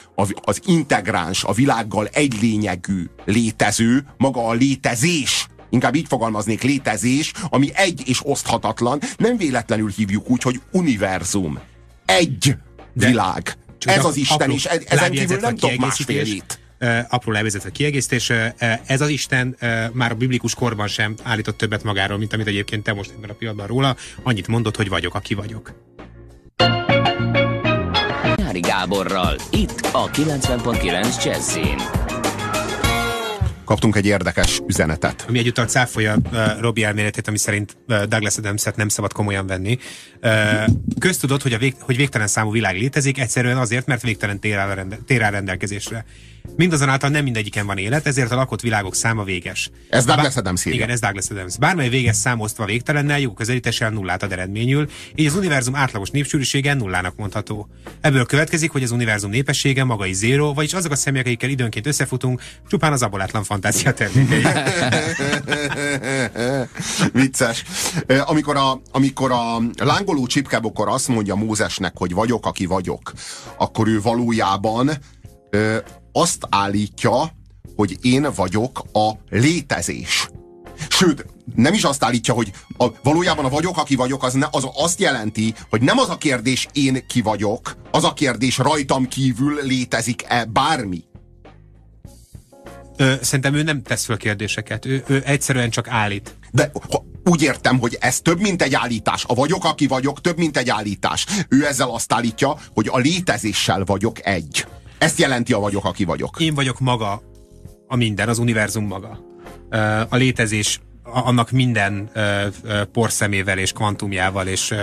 az integráns, a világgal egy lényegű létező, maga a létezés, inkább így fogalmaznék, létezés, ami egy és oszthatatlan, nem véletlenül hívjuk úgy, hogy univerzum. Egy De- világ. Ez az Isten, és e- ezen kívül nem tudok másfélét. Apró levezet vagy kiegészítés. Ez az Isten már a biblikus korban sem állított többet magáról, mint amit egyébként te most ebben a pillanatban róla. Annyit mondott, hogy vagyok, aki vagyok. Gáborral, itt a 90.9 Jazzin. Kaptunk egy érdekes üzenetet. Ami egyúttal cáfolja uh, Robi elméletét, ami szerint uh, Douglas Adams-et nem szabad komolyan venni. Uh, köztudott, hogy, a vég, hogy végtelen számú világ létezik, egyszerűen azért, mert végtelen tér áll, rende, tér áll rendelkezésre. Mindazonáltal nem mindegyiken van élet, ezért a lakott világok száma véges. Ez Douglas Adams írja. Igen, ez Douglas Adams. Bármely véges szám osztva végtelennel, jó közelítéssel nullát ad eredményül, így az univerzum átlagos népsűrűsége nullának mondható. Ebből következik, hogy az univerzum népessége maga is zéró, vagyis azok a személyek, akikkel időnként összefutunk, csupán az abolátlan fantázia termékei. (laughs) Vicces. Amikor a, amikor a lángoló csipkebokor azt mondja Mózesnek, hogy vagyok, aki vagyok, akkor ő valójában azt állítja, hogy én vagyok a létezés. Sőt, nem is azt állítja, hogy a, valójában a vagyok, aki vagyok, az, ne, az azt jelenti, hogy nem az a kérdés én ki vagyok, az a kérdés rajtam kívül létezik-e bármi. Ö, szerintem ő nem tesz föl kérdéseket, ő, ő egyszerűen csak állít. De ha- úgy értem, hogy ez több, mint egy állítás. A vagyok, aki vagyok, több, mint egy állítás. Ő ezzel azt állítja, hogy a létezéssel vagyok egy. Ezt jelenti a vagyok, aki vagyok. Én vagyok maga a minden, az univerzum maga. A létezés a- annak minden ö, ö, porszemével és kvantumjával és, ö,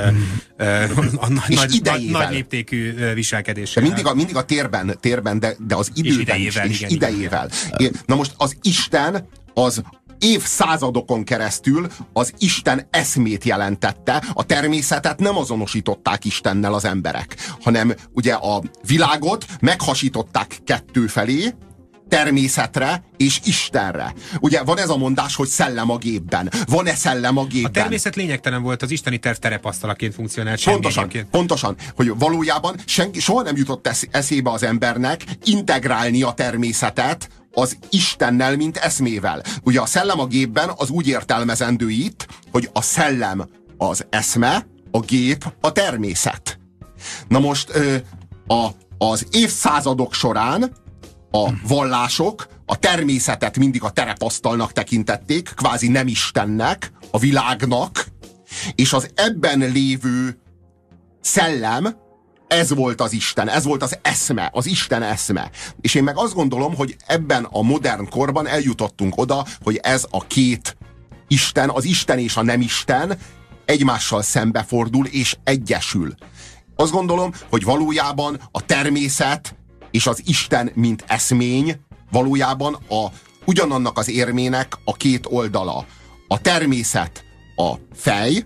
ö, a nagy, És nagy, nagy, nagy léptékű De viselkedéssel. mindig a, mindig a térben, térben de, de az időben idejével, is, és igen, idejével. É, Na most az Isten az évszázadokon keresztül az Isten eszmét jelentette, a természetet nem azonosították Istennel az emberek, hanem ugye a világot meghasították kettő felé, természetre és Istenre. Ugye van ez a mondás, hogy szellem a gépben. Van-e szellem a gépben? A természet lényegtelen volt, az isteni terv terepasztalaként funkcionált. Pontosan, egyébként. pontosan, hogy valójában senki, soha nem jutott eszébe az embernek integrálni a természetet az Istennel, mint eszmével. Ugye a szellem a gépben az úgy értelmezendő itt, hogy a szellem az eszme, a gép a természet. Na most a, az évszázadok során a vallások a természetet mindig a terepasztalnak tekintették, kvázi nem Istennek, a világnak, és az ebben lévő szellem, ez volt az Isten, ez volt az eszme, az Isten eszme. És én meg azt gondolom, hogy ebben a modern korban eljutottunk oda, hogy ez a két Isten, az Isten és a nem Isten egymással szembefordul és egyesül. Azt gondolom, hogy valójában a természet és az Isten, mint eszmény, valójában a, ugyanannak az érmének a két oldala. A természet a fej,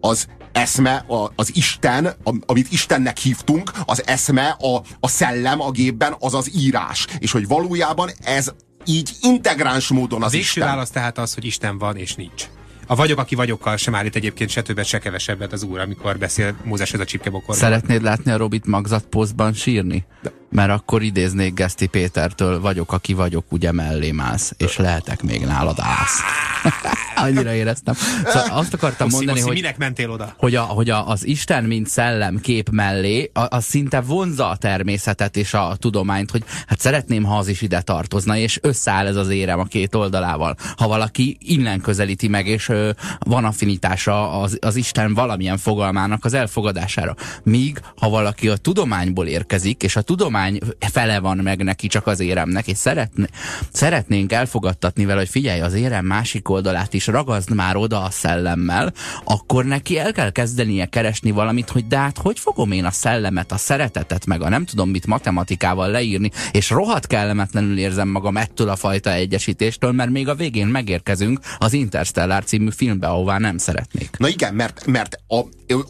az eszme, a, az Isten, a, amit Istennek hívtunk, az eszme, a, a szellem a gépben, az az írás. És hogy valójában ez így integráns módon az végső Isten. válasz tehát az, hogy Isten van és nincs. A vagyok, aki vagyokkal sem állít egyébként se többet, se kevesebbet az úr, amikor beszél Mózes ez a csipkebokorban. Szeretnéd látni a Robit magzatposztban sírni? De. Mert akkor idéznék Geszti Pétertől, vagyok, aki vagyok, ugye mellé mász, és lehetek még nálad állsz. (laughs) Annyira éreztem. Szóval azt akartam Oszi, mondani, Oszi, hogy, minek mentél oda? hogy, a, hogy a, az Isten, mint szellem kép mellé, a, az szinte vonza a természetet és a tudományt, hogy hát szeretném, ha az is ide tartozna, és összeáll ez az érem a két oldalával. Ha valaki innen közelíti meg, és van affinitása az, az Isten valamilyen fogalmának az elfogadására. Míg, ha valaki a tudományból érkezik, és a tudomány fele van meg neki csak az éremnek, és szeretné, szeretnénk elfogadtatni vele, hogy figyelj, az érem másik oldalát is ragazd már oda a szellemmel, akkor neki el kell kezdenie keresni valamit, hogy de hát hogy fogom én a szellemet, a szeretetet, meg a nem tudom mit matematikával leírni, és rohadt kellemetlenül érzem magam ettől a fajta egyesítéstől, mert még a végén megérkezünk az Interstellar című filmbe, ahová nem szeretnék. Na igen, mert, mert a,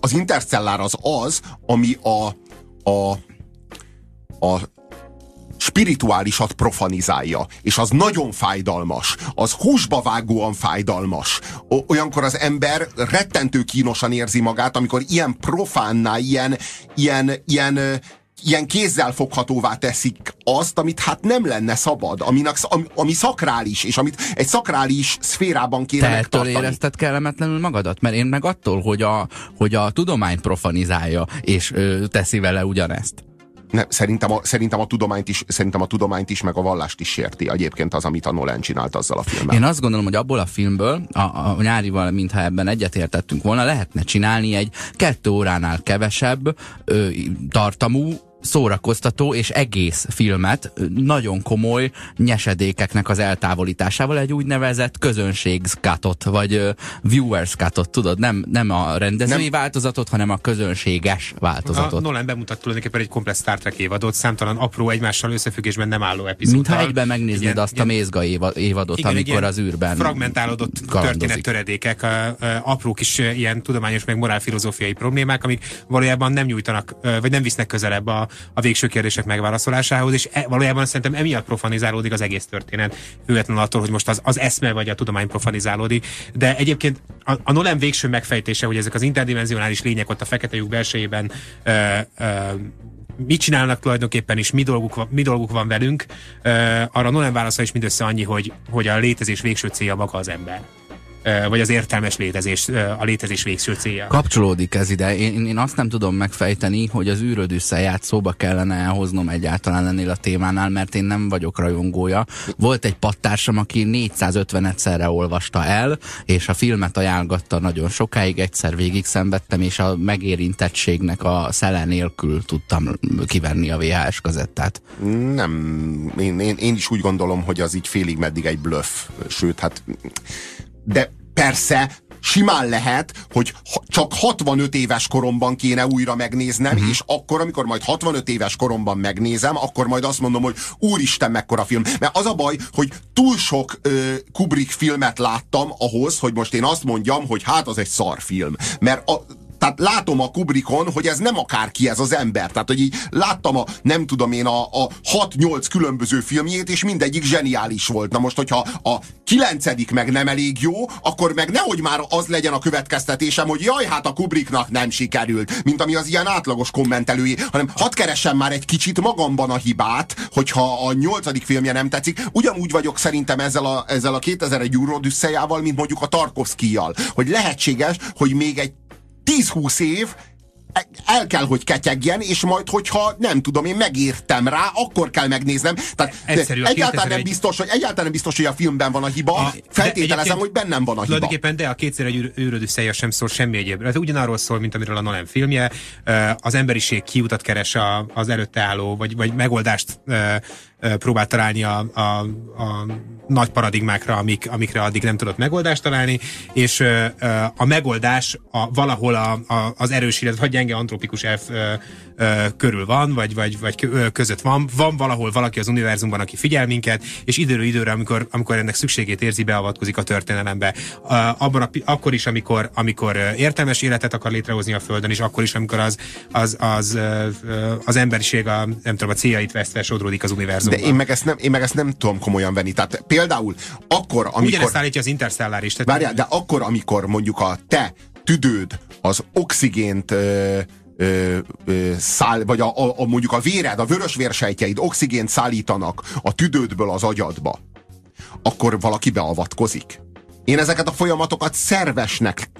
az Interstellar az az, ami a, a, a spirituálisat profanizálja, és az nagyon fájdalmas, az húsba vágóan fájdalmas. O- olyankor az ember rettentő kínosan érzi magát, amikor ilyen profánná, ilyen, ilyen, ilyen ilyen kézzel foghatóvá teszik azt, amit hát nem lenne szabad, aminek, ami, ami szakrális, és amit egy szakrális szférában kéne Te megtartani. érezted kellemetlenül magadat? Mert én meg attól, hogy a, hogy a tudomány profanizálja, és ö, teszi vele ugyanezt. Ne, szerintem, a, szerintem, a tudományt is, szerintem a tudományt is, meg a vallást is sérti egyébként az, amit a Nolan csinált azzal a filmmel. Én azt gondolom, hogy abból a filmből, a, a nyárival, mintha ebben egyetértettünk volna, lehetne csinálni egy kettő óránál kevesebb ö, tartamú, szórakoztató és egész filmet nagyon komoly nyesedékeknek az eltávolításával egy úgynevezett közönségskatot, vagy viewers cutot, tudod, nem, nem a rendezői nem. változatot, hanem a közönséges változatot. A Nolan bemutat tulajdonképpen egy komplet Star Trek évadot, számtalan apró egymással összefüggésben nem álló epizóddal. Mintha egyben megnéznéd igen, azt igen, a mézga évadot, igen, amikor az űrben fragmentálódott történet töredékek, apró kis ilyen tudományos meg morálfilozófiai problémák, amik valójában nem nyújtanak, vagy nem visznek közelebb a, a végső kérdések megválaszolásához, és e, valójában szerintem emiatt profanizálódik az egész történet, függetlenül attól, hogy most az, az eszme vagy a tudomány profanizálódik. De egyébként a, a Nolan végső megfejtése, hogy ezek az interdimensionális lények ott a fekete lyuk belsejében ö, ö, mit csinálnak tulajdonképpen, és mi dolguk van, mi dolguk van velünk, ö, arra Nolan válasza is mindössze annyi, hogy, hogy a létezés végső célja maga az ember vagy az értelmes létezés, a létezés végső célja. Kapcsolódik ez ide. Én, én azt nem tudom megfejteni, hogy az űrödüsszelját szóba kellene elhoznom egyáltalán ennél a témánál, mert én nem vagyok rajongója. Volt egy pattársam, aki 450 egyszerre olvasta el, és a filmet ajánlgatta nagyon sokáig, egyszer végig szenvedtem, és a megérintettségnek a szele nélkül tudtam kivenni a VHS kazettát. Nem, én, én, én is úgy gondolom, hogy az így félig meddig egy bluff, sőt, hát de persze simán lehet, hogy csak 65 éves koromban kéne újra megnéznem, uh-huh. és akkor, amikor majd 65 éves koromban megnézem, akkor majd azt mondom, hogy úristen, mekkora film. Mert az a baj, hogy túl sok ö, Kubrick filmet láttam ahhoz, hogy most én azt mondjam, hogy hát az egy szarfilm. Mert a, tehát látom a Kubrickon, hogy ez nem akárki ez az ember. Tehát, hogy így láttam a, nem tudom én, a, a 6-8 különböző filmjét, és mindegyik zseniális volt. Na most, hogyha a kilencedik meg nem elég jó, akkor meg nehogy már az legyen a következtetésem, hogy jaj, hát a Kubricknak nem sikerült, mint ami az ilyen átlagos kommentelői, hanem hadd keresem már egy kicsit magamban a hibát, hogyha a nyolcadik filmje nem tetszik. Ugyanúgy vagyok szerintem ezzel a, ezzel a 2001 űrodüsszejával, mint mondjuk a Tarkovszkijjal, hogy lehetséges, hogy még egy 10-20 év el kell, hogy ketyegjen, és majd, hogyha nem tudom, én megértem rá, akkor kell megnéznem. Tehát Egyszerű, egyáltalán, nem biztos, hogy, egyáltalán nem biztos, hogy a filmben van a hiba. A, Feltételezem, hogy bennem van a hiba. Tulajdonképpen, de a kétszer egy űrödüsszeje sem szól semmi egyéb. Ez ugyanarról szól, mint amiről a Nolan filmje. Az emberiség kiutat keres az előtte álló, vagy, vagy megoldást próbál találni a, a, a nagy paradigmákra, amik, amikre addig nem tudott megoldást találni, és a megoldás a, valahol a, a, az erős, illetve gyenge antropikus elf körül van, vagy, vagy, vagy között van. Van valahol valaki az univerzumban, aki figyel minket, és időről időre, amikor, amikor ennek szükségét érzi, beavatkozik a történelembe. Abban a, akkor is, amikor, amikor értelmes életet akar létrehozni a Földön, és akkor is, amikor az, az, az, az emberiség a, nem tudom, a céljait vesztve sodródik az univerzumban. De én meg, ezt nem, én meg ezt nem tudom komolyan venni. Tehát például akkor, amikor... Ugyanezt állítja az Interstellar is. Tehát... Várjál, de akkor, amikor mondjuk a te tüdőd az oxigént ö, ö, ö, száll, vagy a, a, a, mondjuk a véred, a vörös vérsejtjeid oxigént szállítanak a tüdődből az agyadba, akkor valaki beavatkozik. Én ezeket a folyamatokat szervesnek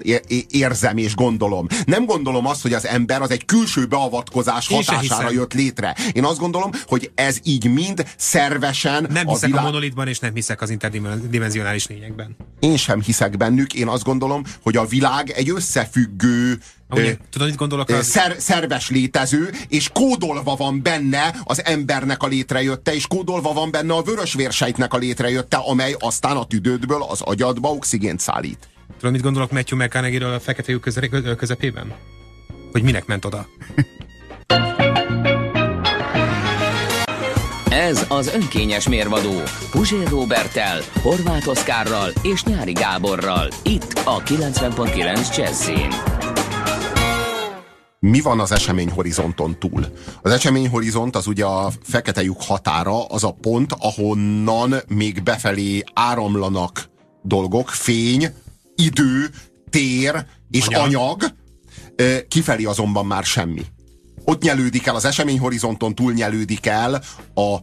érzem és gondolom. Nem gondolom azt, hogy az ember az egy külső beavatkozás Én hatására jött létre. Én azt gondolom, hogy ez így mind szervesen Nem hiszek a, világ... a monolitban, és nem hiszek az interdimenzionális lényekben. Én sem hiszek bennük. Én azt gondolom, hogy a világ egy összefüggő Ugye, tudod, mit gondolok? Az... Szer, szerves létező, és kódolva van benne az embernek a létrejötte, és kódolva van benne a vörösvérsejtnek a létrejötte, amely aztán a tüdődből az agyadba oxigént szállít. Tudod, mit gondolok Matthew McConaughey-ről a fekete lyuk közepében? Hogy minek ment oda? (laughs) Ez az önkényes mérvadó Puzsér Robertel, Horváth Oszkárral és Nyári Gáborral. Itt a 90.9 Jazzin mi van az eseményhorizonton túl? Az eseményhorizont az ugye a fekete lyuk határa, az a pont, ahonnan még befelé áramlanak dolgok, fény, idő, tér és anyag, anyag kifelé azonban már semmi. Ott nyelődik el, az eseményhorizonton túl nyelődik el a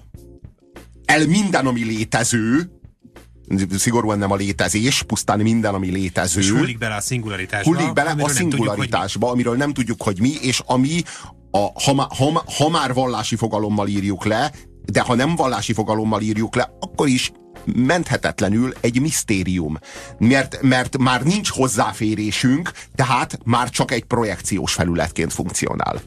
el minden, ami létező, szigorúan nem a létezés, pusztán minden, ami létező. És hullik bele a szingularitásba. Hullik bele a szingularitásba, tudjuk, amiről nem tudjuk, hogy mi, és ami, a, ha, ha, ha már vallási fogalommal írjuk le, de ha nem vallási fogalommal írjuk le, akkor is menthetetlenül egy misztérium. Mert, mert már nincs hozzáférésünk, tehát már csak egy projekciós felületként funkcionál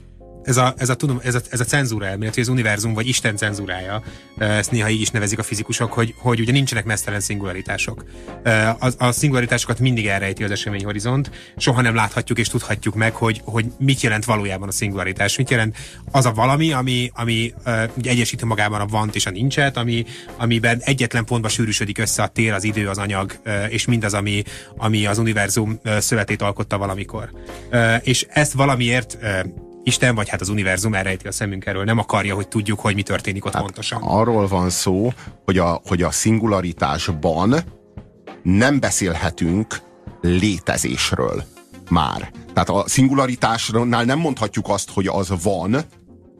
ez a, ez a, tudom, ez a, ez a cenzúra elmélet, hogy az univerzum vagy Isten cenzúrája, ezt néha így is nevezik a fizikusok, hogy, hogy ugye nincsenek mesztelen szingularitások. A, a szingularitásokat mindig elrejti az eseményhorizont, soha nem láthatjuk és tudhatjuk meg, hogy, hogy mit jelent valójában a szingularitás, mit jelent az a valami, ami, ami ugye egyesíti magában a vant és a nincset, ami, amiben egyetlen pontba sűrűsödik össze a tér, az idő, az anyag, és mindaz, ami, ami az univerzum szövetét alkotta valamikor. És ezt valamiért Isten, vagy hát az univerzum elrejti a szemünk erről, nem akarja, hogy tudjuk, hogy mi történik ott hát pontosan. Arról van szó, hogy a, hogy a szingularitásban nem beszélhetünk létezésről már. Tehát a szingularitásnál nem mondhatjuk azt, hogy az van,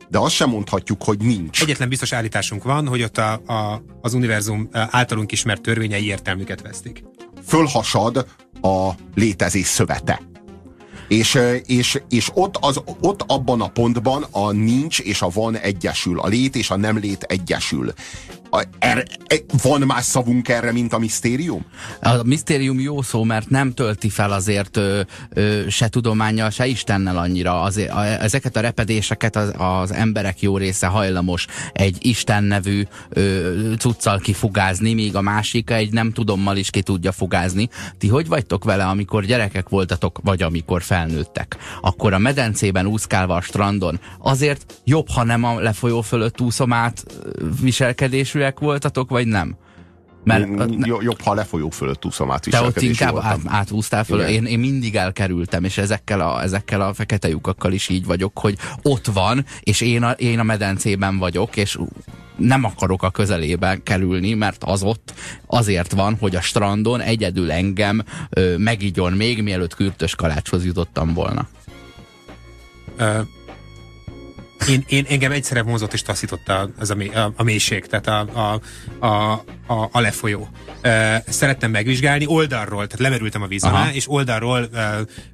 de azt sem mondhatjuk, hogy nincs. Egyetlen biztos állításunk van, hogy ott a, a, az univerzum általunk ismert törvényei értelmüket vesztik. Fölhasad a létezés szövete. És, és, és ott, az, ott abban a pontban a nincs és a van egyesül, a lét és a nem lét egyesül. A, er, e, van más szavunk erre, mint a misztérium? A misztérium jó szó, mert nem tölti fel azért ö, ö, se tudományjal, se Istennel annyira. Azért, a, ezeket a repedéseket az, az emberek jó része hajlamos egy Isten nevű ö, cuccal kifugázni, míg a másik egy nem tudommal is ki tudja fugázni. Ti hogy vagytok vele, amikor gyerekek voltatok, vagy amikor felnőttek? Akkor a medencében úszkálva a strandon azért jobb, ha nem a lefolyó fölött úszom át viselkedésű hívőek voltatok, vagy nem? Mert, jobb, ha lefolyó fölött úszom át Te ott inkább át, átúztál föl. Én, én mindig elkerültem, és ezekkel a, ezekkel a fekete lyukakkal is így vagyok, hogy ott van, és én a, én a medencében vagyok, és nem akarok a közelébe kerülni, mert az ott azért van, hogy a strandon egyedül engem ö, megígyon még, mielőtt kürtös kalácshoz jutottam volna. Uh én, én, engem egyszerre vonzott és taszította az a, a, a mélység, tehát a, a, a, a, a lefolyó. Szerettem megvizsgálni oldalról, tehát lemerültem a víz alá, és oldalról uh,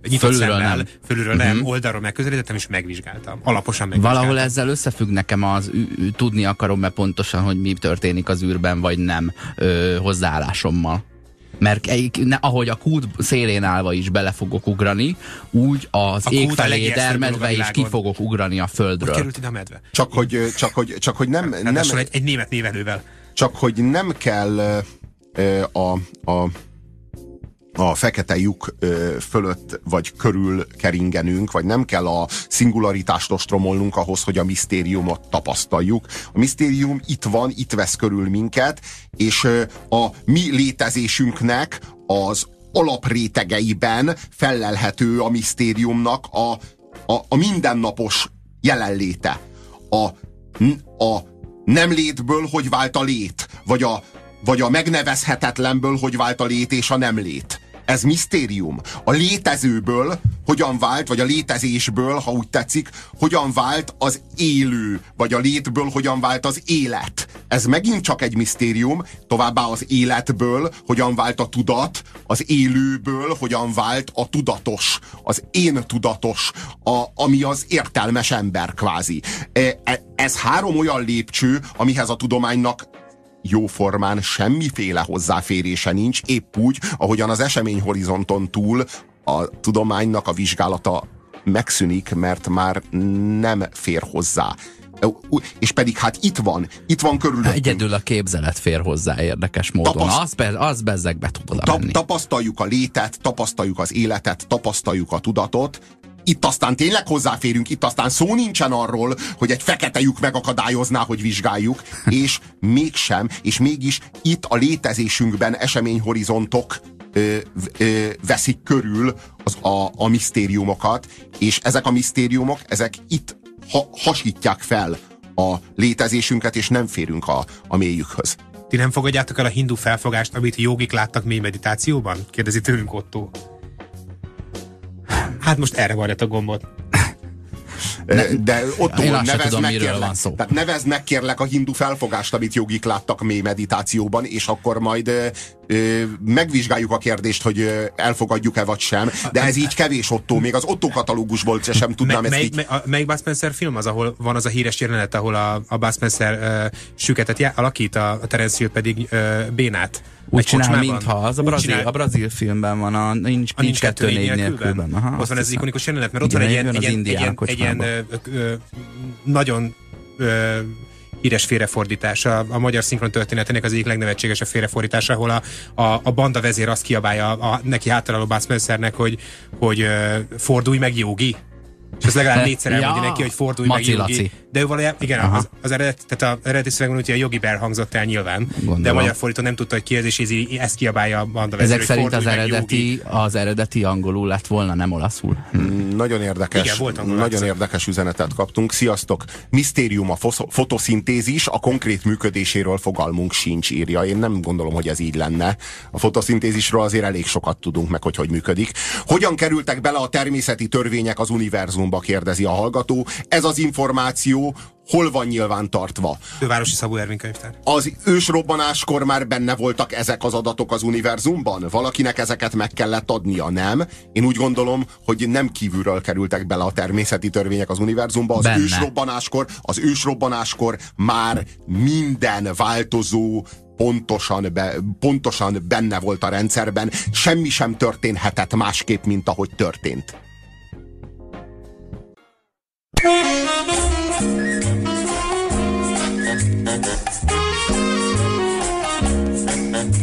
nyitott fölülről szemmel, nem. fölülről uh-huh. nem, mhm. oldalról megközelítettem, és megvizsgáltam. Alaposan megvizsgáltam. Valahol ezzel összefügg nekem az, tudni akarom mert pontosan, hogy mi történik az űrben, vagy nem ö, hozzáállásommal. Mert ne, ahogy a kút szélén állva is bele fogok ugrani, úgy az a ég felé dermedve is ki fogok ugrani a földről. Hogy került ide a medve? Csak hogy, csak hogy, csak hogy nem... Hát, nem egy, egy német névelővel. Csak hogy nem kell a, a a fekete lyuk fölött vagy körül keringenünk, vagy nem kell a szingularitást ostromolnunk ahhoz, hogy a misztériumot tapasztaljuk. A misztérium itt van, itt vesz körül minket, és a mi létezésünknek az alaprétegeiben fellelhető a misztériumnak a, a, a mindennapos jelenléte. A, a nem létből hogy vált a lét, vagy a, vagy a megnevezhetetlenből hogy vált a lét és a nem lét ez misztérium. A létezőből hogyan vált, vagy a létezésből, ha úgy tetszik, hogyan vált az élő, vagy a létből hogyan vált az élet. Ez megint csak egy misztérium, továbbá az életből hogyan vált a tudat, az élőből hogyan vált a tudatos, az én tudatos, a, ami az értelmes ember kvázi. E, e, ez három olyan lépcső, amihez a tudománynak jóformán semmiféle hozzáférése nincs, épp úgy, ahogyan az eseményhorizonton túl a tudománynak a vizsgálata megszűnik, mert már nem fér hozzá. És pedig hát itt van, itt van körülöttünk. Egyedül a képzelet fér hozzá érdekes módon. Tapaszt... Az, be, az bezzegbe tud oda Ta, Tapasztaljuk a létet, tapasztaljuk az életet, tapasztaljuk a tudatot, itt aztán tényleg hozzáférünk, itt aztán szó nincsen arról, hogy egy fekete lyuk megakadályozná, hogy vizsgáljuk, (laughs) és mégsem, és mégis itt a létezésünkben eseményhorizontok ö, ö, veszik körül az, a, a misztériumokat, és ezek a misztériumok, ezek itt ha, hasítják fel a létezésünket, és nem férünk a, a mélyükhöz. Ti nem fogadjátok el a hindu felfogást, amit jogik láttak mély meditációban? Kérdezi tőlünk Otto. Hát most erre a gombot. Ne, de ott nevezd tudom, meg, kérlek, van szó. Tehát nevezd meg kérlek a hindu felfogást, amit jogik láttak mély meditációban, és akkor majd megvizsgáljuk a kérdést, hogy elfogadjuk-e vagy sem. De ez így kevés Otto, még az Otto katalógusból sem tudnám me, ezt így... Me, melyik Bud Spencer film az, ahol van az a híres jelenet, ahol a, a Bud Spencer uh, süketet alakít, a, a Terence Hill pedig uh, bénát. Úgy csinál, mintha az a brazil, csinál... a brazil filmben van, a nincs, a nincs kettő négy nélkülben. Aha, ott van ez ikonikus jelenet, mert ott van egy ilyen, egy ilyen, egy ilyen, egy ilyen ö, ö, nagyon ö, híres félrefordítás. A, magyar szinkron történetének az egyik legnevetségesebb félrefordítás, ahol a, a, a banda vezér azt kiabálja a, a neki hátaláló Bud Spencernek, hogy, hogy fordulj meg, jogi. És ez legalább négyszer elmondja ja, neki, hogy fordulj Maci meg jogi. De ő valójában, igen, az, az eredet, tehát a eredeti szövegben ugye a jogi ber hangzott el nyilván, Gondolom. de a magyar fordító nem tudta, hogy ki ez, és ez, ezt kiabálja a banda Ezek szerint az eredeti, az eredeti angolul lett volna, nem olaszul. Hm. Nagyon érdekes, igen, volt nagyon érdekes üzenetet kaptunk. Sziasztok! Misztérium a fotoszintézis, a konkrét működéséről fogalmunk sincs, írja. Én nem gondolom, hogy ez így lenne. A fotoszintézisről azért elég sokat tudunk meg, hogy hogy működik. Hogyan kerültek bele a természeti törvények az univerzumba, kérdezi a hallgató. Ez az információ hol van nyilván tartva. Fővárosi Szabó Ervin könyvtár. Az ősrobbanáskor már benne voltak ezek az adatok az univerzumban? Valakinek ezeket meg kellett adnia, nem? Én úgy gondolom, hogy nem kívülről kerültek bele a természeti törvények az univerzumba. Az benne. ősrobbanáskor, az ősrobbanáskor már minden változó pontosan, be, pontosan benne volt a rendszerben, semmi sem történhetett másképp, mint ahogy történt.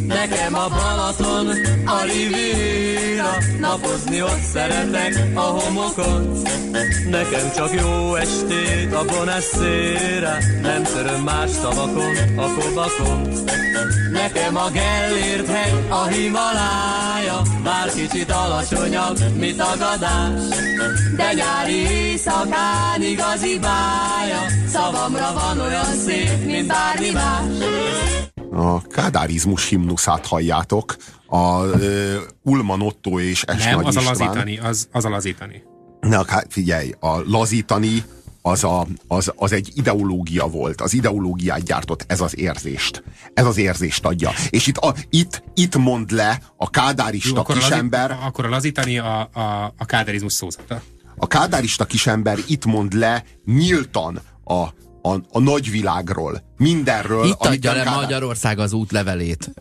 Nekem a Balaton, a Riviera, napozni ott szeretek a homokon. Nekem csak jó estét a Bonessére, nem töröm más szavakon, a kobakon. Nekem a Gellért hegy, a Himalája, bár kicsit alacsonyabb, mint a gadás. De nyári éjszakán igazi bája, szavamra van olyan szép, mint bármi más. A kádárizmus himnuszát halljátok, a uh, Ulman Otto és Es Nem, Nagy az a István. lazítani, az, az a lazítani. Na, hát figyelj, a lazítani az, a, az, az egy ideológia volt. Az ideológiát gyártott, ez az érzést. Ez az érzést adja. És itt, a, itt, itt mond le a kádárista akkor, a kisember, lazít, akkor a lazítani a, a, a káderizmus szózata. a kádárista kisember itt mond le nyíltan a, a, a nagyvilágról. Mindenről. Itt adja le Kádár- Magyarország az útlevelét.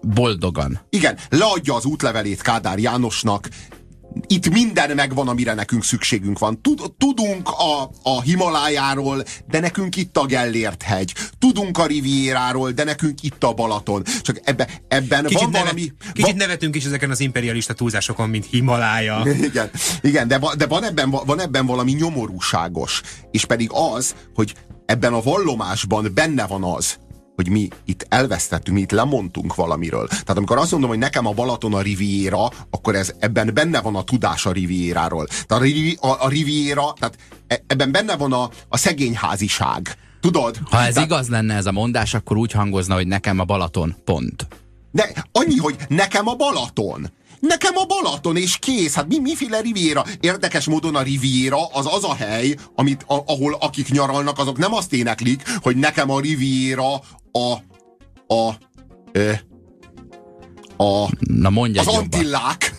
Boldogan. Igen, leadja az útlevelét Kádár Jánosnak, itt minden megvan, amire nekünk szükségünk van. Tud- Tudunk a, a Himalájáról, de nekünk itt a Gellért hegy. Tudunk a Rivieráról, de nekünk itt a Balaton. Csak ebbe, ebben Kicsit, van nevet, valami... kicsit va- nevetünk is ezeken az imperialista túlzásokon, mint Himalája. (laughs) igen, igen de, de van, ebben, van ebben valami nyomorúságos. És pedig az, hogy ebben a vallomásban benne van az, hogy mi itt elvesztettünk, mi itt lemondtunk valamiről. Tehát amikor azt mondom, hogy nekem a Balaton a Riviera, akkor ez ebben benne van a tudás a Rivieráról. Tehát a, a, a Riviera, tehát e- ebben benne van a, a szegényháziság. Tudod? Ha ez Tehát- igaz lenne ez a mondás, akkor úgy hangozna, hogy nekem a Balaton. Pont. De annyi, hogy nekem a Balaton. Nekem a Balaton, és kész. Hát mi, miféle Riviera? Érdekes módon a Riviera az az a hely, amit, a, ahol akik nyaralnak, azok nem azt éneklik, hogy nekem a Riviera a a ö, a Na mondj egy az jobban. Antillák.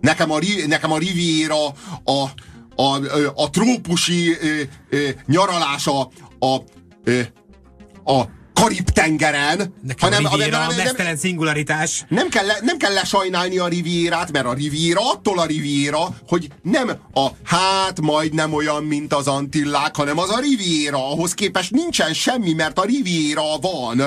Nekem a, nekem a Riviera a, a, a trópusi ö, ö, nyaralása a, ö, a Karib-tengeren, Nekem a Riviera, nem- a nem- mesztelen szingularitás. nem kell, le, nem kell lesajnálni a rivierát, mert a riviera attól a riviera, hogy nem a hát majd nem olyan, mint az Antillák, hanem az a riviera. Ahhoz képest nincsen semmi, mert a riviera van.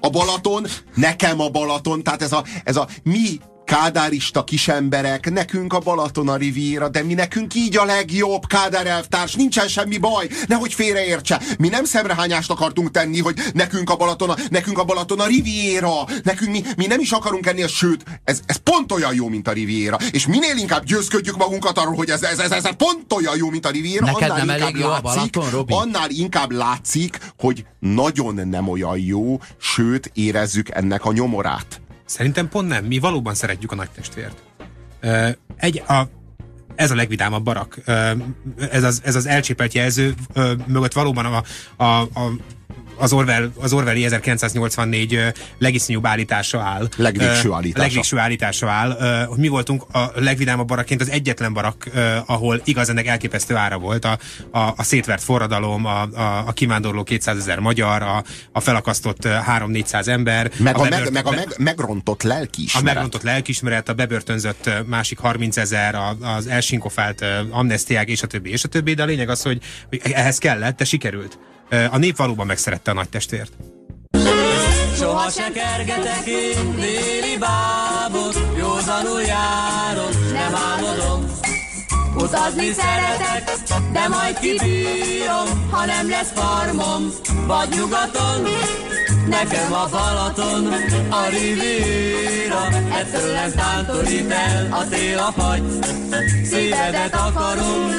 A Balaton, nekem a Balaton, tehát ez a, ez a mi kádárista kisemberek, nekünk a Balaton a riviera, de mi nekünk így a legjobb, Kádár elvtárs, nincsen semmi baj, nehogy félreértse. Mi nem szemrehányást akartunk tenni, hogy nekünk a Balaton a, nekünk a, Balaton a riviera, nekünk mi, mi nem is akarunk enni, sőt, ez, ez pont olyan jó, mint a riviera. És minél inkább győzködjük magunkat arról, hogy ez, ez, ez, ez pont olyan jó, mint a riviera, Neked annál nem inkább elég a Balaton, Robi? annál inkább látszik, hogy nagyon nem olyan jó, sőt, érezzük ennek a nyomorát. Szerintem pont nem. Mi valóban szeretjük a nagy testvért. Egy, a, ez a legvidámabb barak. Ez az, ez az elcsépelt jelző mögött valóban a, a, a az, Orwell, az Orwelli 1984 ö, legisznyúbb állítása áll. Legvégső állítása. Legvégső állítása áll. Hogy Mi voltunk a legvidámabb barakként az egyetlen barak, ahol igaz ennek elképesztő ára volt. A, a, a szétvert forradalom, a, a, a kivándorló 200 ezer magyar, a, a felakasztott ö, 3-400 ember. Meg a, bebört- meg, meg a meg, megrontott a lelkiismeret. megrontott lelkismeret, a bebörtönzött másik 30 ezer, a- az elsinkofált amnestiák, és a többi, és a többi, de a lényeg az, hogy, hogy ehhez kellett, de sikerült. A nép valóban megszerette a nagy testvért. Soha se kergetek én déli bábot, józanul járok, nem álmodom. Utazni szeretek, de majd kibírom, ha nem lesz farmom, vagy nyugaton. Nekem a Balaton, a Riviera, ettől nem tántorít el a tél a fagy. Szívedet akarom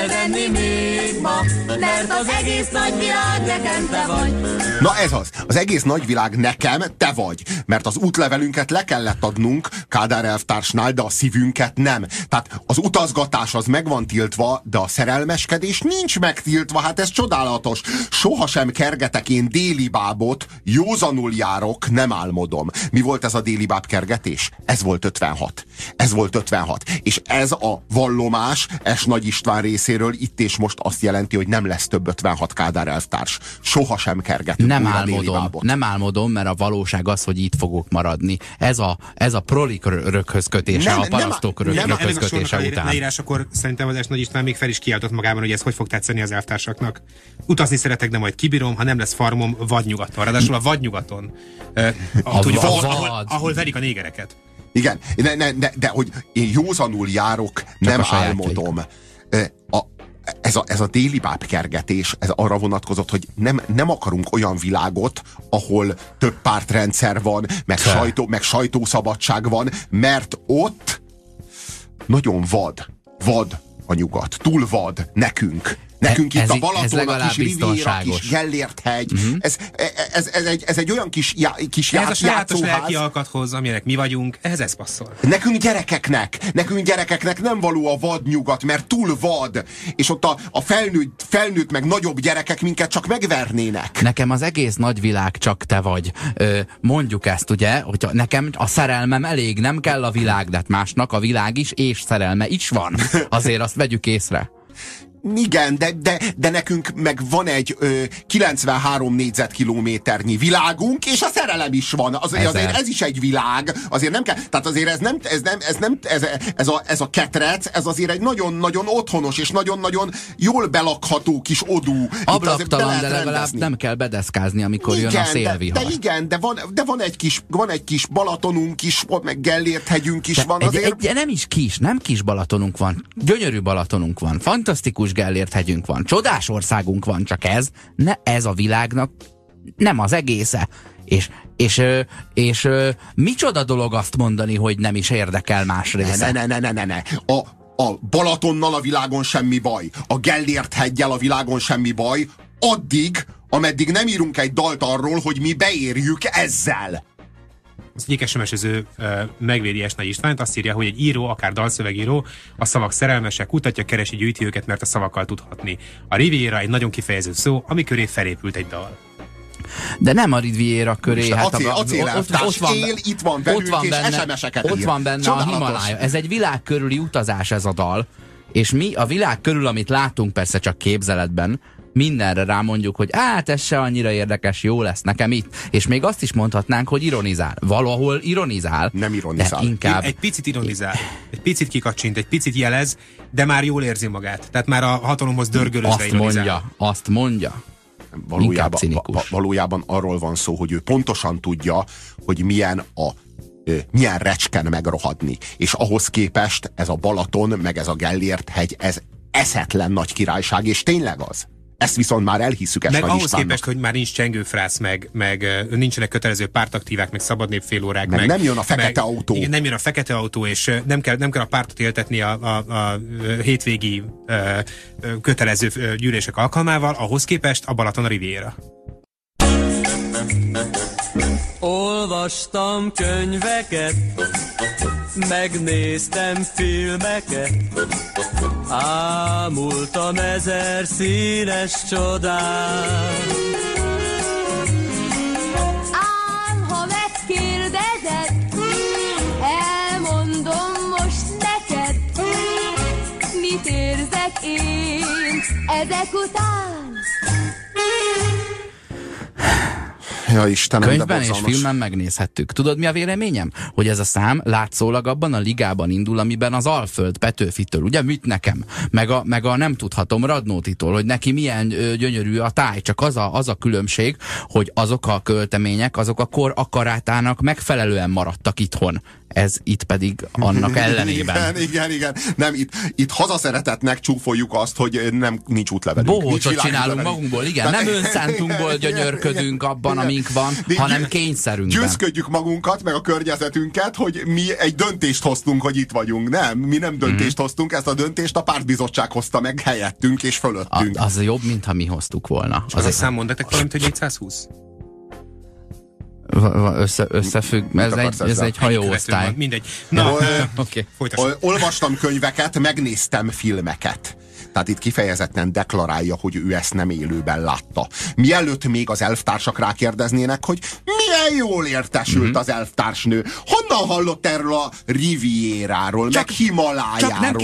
elvenni még ma, mert az egész nagy világ nekem te vagy. Na ez az. Az egész nagyvilág nekem, te vagy. Mert az útlevelünket le kellett adnunk Kádár elvtársnál, de a szívünket nem. Tehát az utazgatás az meg van tiltva, de a szerelmeskedés nincs megtiltva. Hát ez csodálatos. Sohasem kergetek én déli bábot, józanul járok, nem álmodom. Mi volt ez a déli báb kergetés? És ez volt 56. Ez volt 56. És ez a vallomás S. Nagy István részéről itt és most azt jelenti, hogy nem lesz több 56 Kádár elvtárs. Soha sem kergetünk Nem álmodom, nem álmodom, mert a valóság az, hogy itt fogok maradni. Ez a, ez a prolik röghöz kötése, Nem, a nem, parasztok nem, ennek a sornak kötése a után. leírásakor szerintem az S. Nagy István még fel is kiáltott magában, hogy ez hogy fog tetszeni az elvtársaknak. Utazni szeretek, de majd kibírom, ha nem lesz farmom, vadnyugaton. Ráadásul a vadnyugaton, eh, (laughs) A tudjuk, vad. ahol, ahol, ahol verik a négereket. Igen, ne, ne, ne, de hogy én józanul járok, nem a sajátjaik. álmodom. A, ez, a, ez a déli bábkergetés, ez arra vonatkozott, hogy nem, nem akarunk olyan világot, ahol több pártrendszer van, meg, Te. sajtó, meg sajtószabadság van, mert ott nagyon vad, vad a nyugat, túl vad nekünk. Nekünk Ez- itt a ez Balaton, a kis Riviera, biztonságos. kis Gellért hegy, uh-huh. ez, ez, ez, egy, ez egy olyan kis, já, kis Ez já, a sajátos lelki alkathoz, amilyenek mi vagyunk, ehhez ez passzol. Nekünk gyerekeknek, nekünk gyerekeknek nem való a vad nyugat, mert túl vad, és ott a, a felnőtt, felnőtt meg nagyobb gyerekek minket csak megvernének. Nekem az egész nagyvilág csak te vagy. Ö, mondjuk ezt, ugye, hogy nekem a szerelmem elég, nem kell a világ, de hát másnak a világ is, és szerelme is van. (laughs) Azért azt vegyük észre. Igen, de, de, de nekünk meg van egy ö, 93 négyzetkilométernyi világunk, és a szerelem is van. Az, Ezer. azért ez is egy világ, azért nem kell, tehát azért ez nem, ez nem, ez nem, ez, ez, a, ez a ketrec, ez azért egy nagyon-nagyon otthonos, és nagyon-nagyon jól belakható kis odú. Ablaktalan, de legalább rendezni. nem kell bedeszkázni, amikor jön a de, szélvihar. de igen, de van, de van egy kis, van egy kis Balatonunk is, meg Gellért hegyünk is De van egy, azért. egy, nem is kis, nem kis Balatonunk van. Gyönyörű Balatonunk van. Fantasztikus Gellért hegyünk van. Csodás országunk van, csak ez, ne ez a világnak nem az egésze. És, és, és ö, micsoda dolog azt mondani, hogy nem is érdekel más Ne, része. ne, ne, ne, ne, ne. A, a Balatonnal a világon semmi baj. A Gellért heggyel a világon semmi baj. Addig, ameddig nem írunk egy dalt arról, hogy mi beérjük ezzel. Az egyik SMS-ező megvédi S. Nagy Istvánt, azt írja, hogy egy író, akár dalszövegíró, a szavak szerelmesek, kutatja, keresi, gyűjti őket, mert a szavakkal tudhatni. A Riviera egy nagyon kifejező szó, ami köré felépült egy dal. De nem a Riviera köré. Most hát acél- a- acélelvtárs él, itt van velünk, és SMS-eket Ott ír. van benne Csodálatos. a Himalája. Ez egy világ körüli utazás ez a dal. És mi a világ körül, amit látunk persze csak képzeletben, mindenre rámondjuk, hogy hát ez se annyira érdekes, jó lesz nekem itt. És még azt is mondhatnánk, hogy ironizál. Valahol ironizál. Nem ironizál. De inkább Egy picit ironizál, egy picit kikacsint, egy picit jelez, de már jól érzi magát. Tehát már a hatalomhoz dörgölözve azt ironizál. mondja, azt mondja. valójában, va- valójában arról van szó, hogy ő pontosan tudja, hogy milyen a milyen recsken megrohadni. És ahhoz képest ez a Balaton, meg ez a Gellért hegy, ez eszetlen nagy királyság, és tényleg az. Ezt viszont már elhisszük ezt Meg Nagy ahhoz Istvánnak. képest, hogy már nincs csengőfrász, meg, meg nincsenek kötelező pártaktívák, meg szabadnépfélórák. Meg nem jön a fekete meg, autó. Igen, nem jön a fekete autó, és nem kell, nem kell a pártot éltetni a, a, a hétvégi ö, kötelező gyűlések alkalmával, ahhoz képest a Balaton a Riviera. Olvastam könyveket, megnéztem filmeket, ámultam ezer színes csodát. Ám, ha megkérdezed, elmondom most neked, mit érzek én ezek után. Ja, Istenem, Könyvben és filmben megnézhettük. Tudod, mi a véleményem? Hogy ez a szám látszólag abban a ligában indul, amiben az Alföld Petőfitől, ugye mit nekem? Meg a, meg a nem tudhatom Radnótitól, hogy neki milyen ö, gyönyörű a táj. Csak az a, az a különbség, hogy azok a költemények, azok a kor akarátának megfelelően maradtak itthon. Ez itt pedig annak (laughs) ellenében. Igen, igen, igen. Nem, itt, itt hazaszeretetnek csúfoljuk azt, hogy nem nincs útlevelünk. nincs Bohócot csinálunk magunkból, igen. Tehát- Nem (laughs) önszántunkból gyönyörködünk abban, Igen. amink van, De hanem kényszerünkben. Győzködjük magunkat, meg a környezetünket, hogy mi egy döntést hoztunk, hogy itt vagyunk. Nem, mi nem döntést hoztunk, ezt a döntést a pártbizottság hozta meg helyettünk és A, fölöttünk. az jobb, mintha mi hoztuk volna. Az a szám mond nektek valamit, hogy 420? Össze, összefügg, ez egy, ez egy hajóosztály. Mindegy. Na, (laughs) Oké. folytassuk. Ol- Olvastam könyveket, megnéztem filmeket. Tehát itt kifejezetten deklarálja, hogy ő ezt nem élőben látta. Mielőtt még az elvtársak rákérdeznének, hogy milyen jól értesült Mhm. az elvtársnő, honnan Honnan hallott erről a Rivieráról, Csak- meg Himalájáról, csak nem meg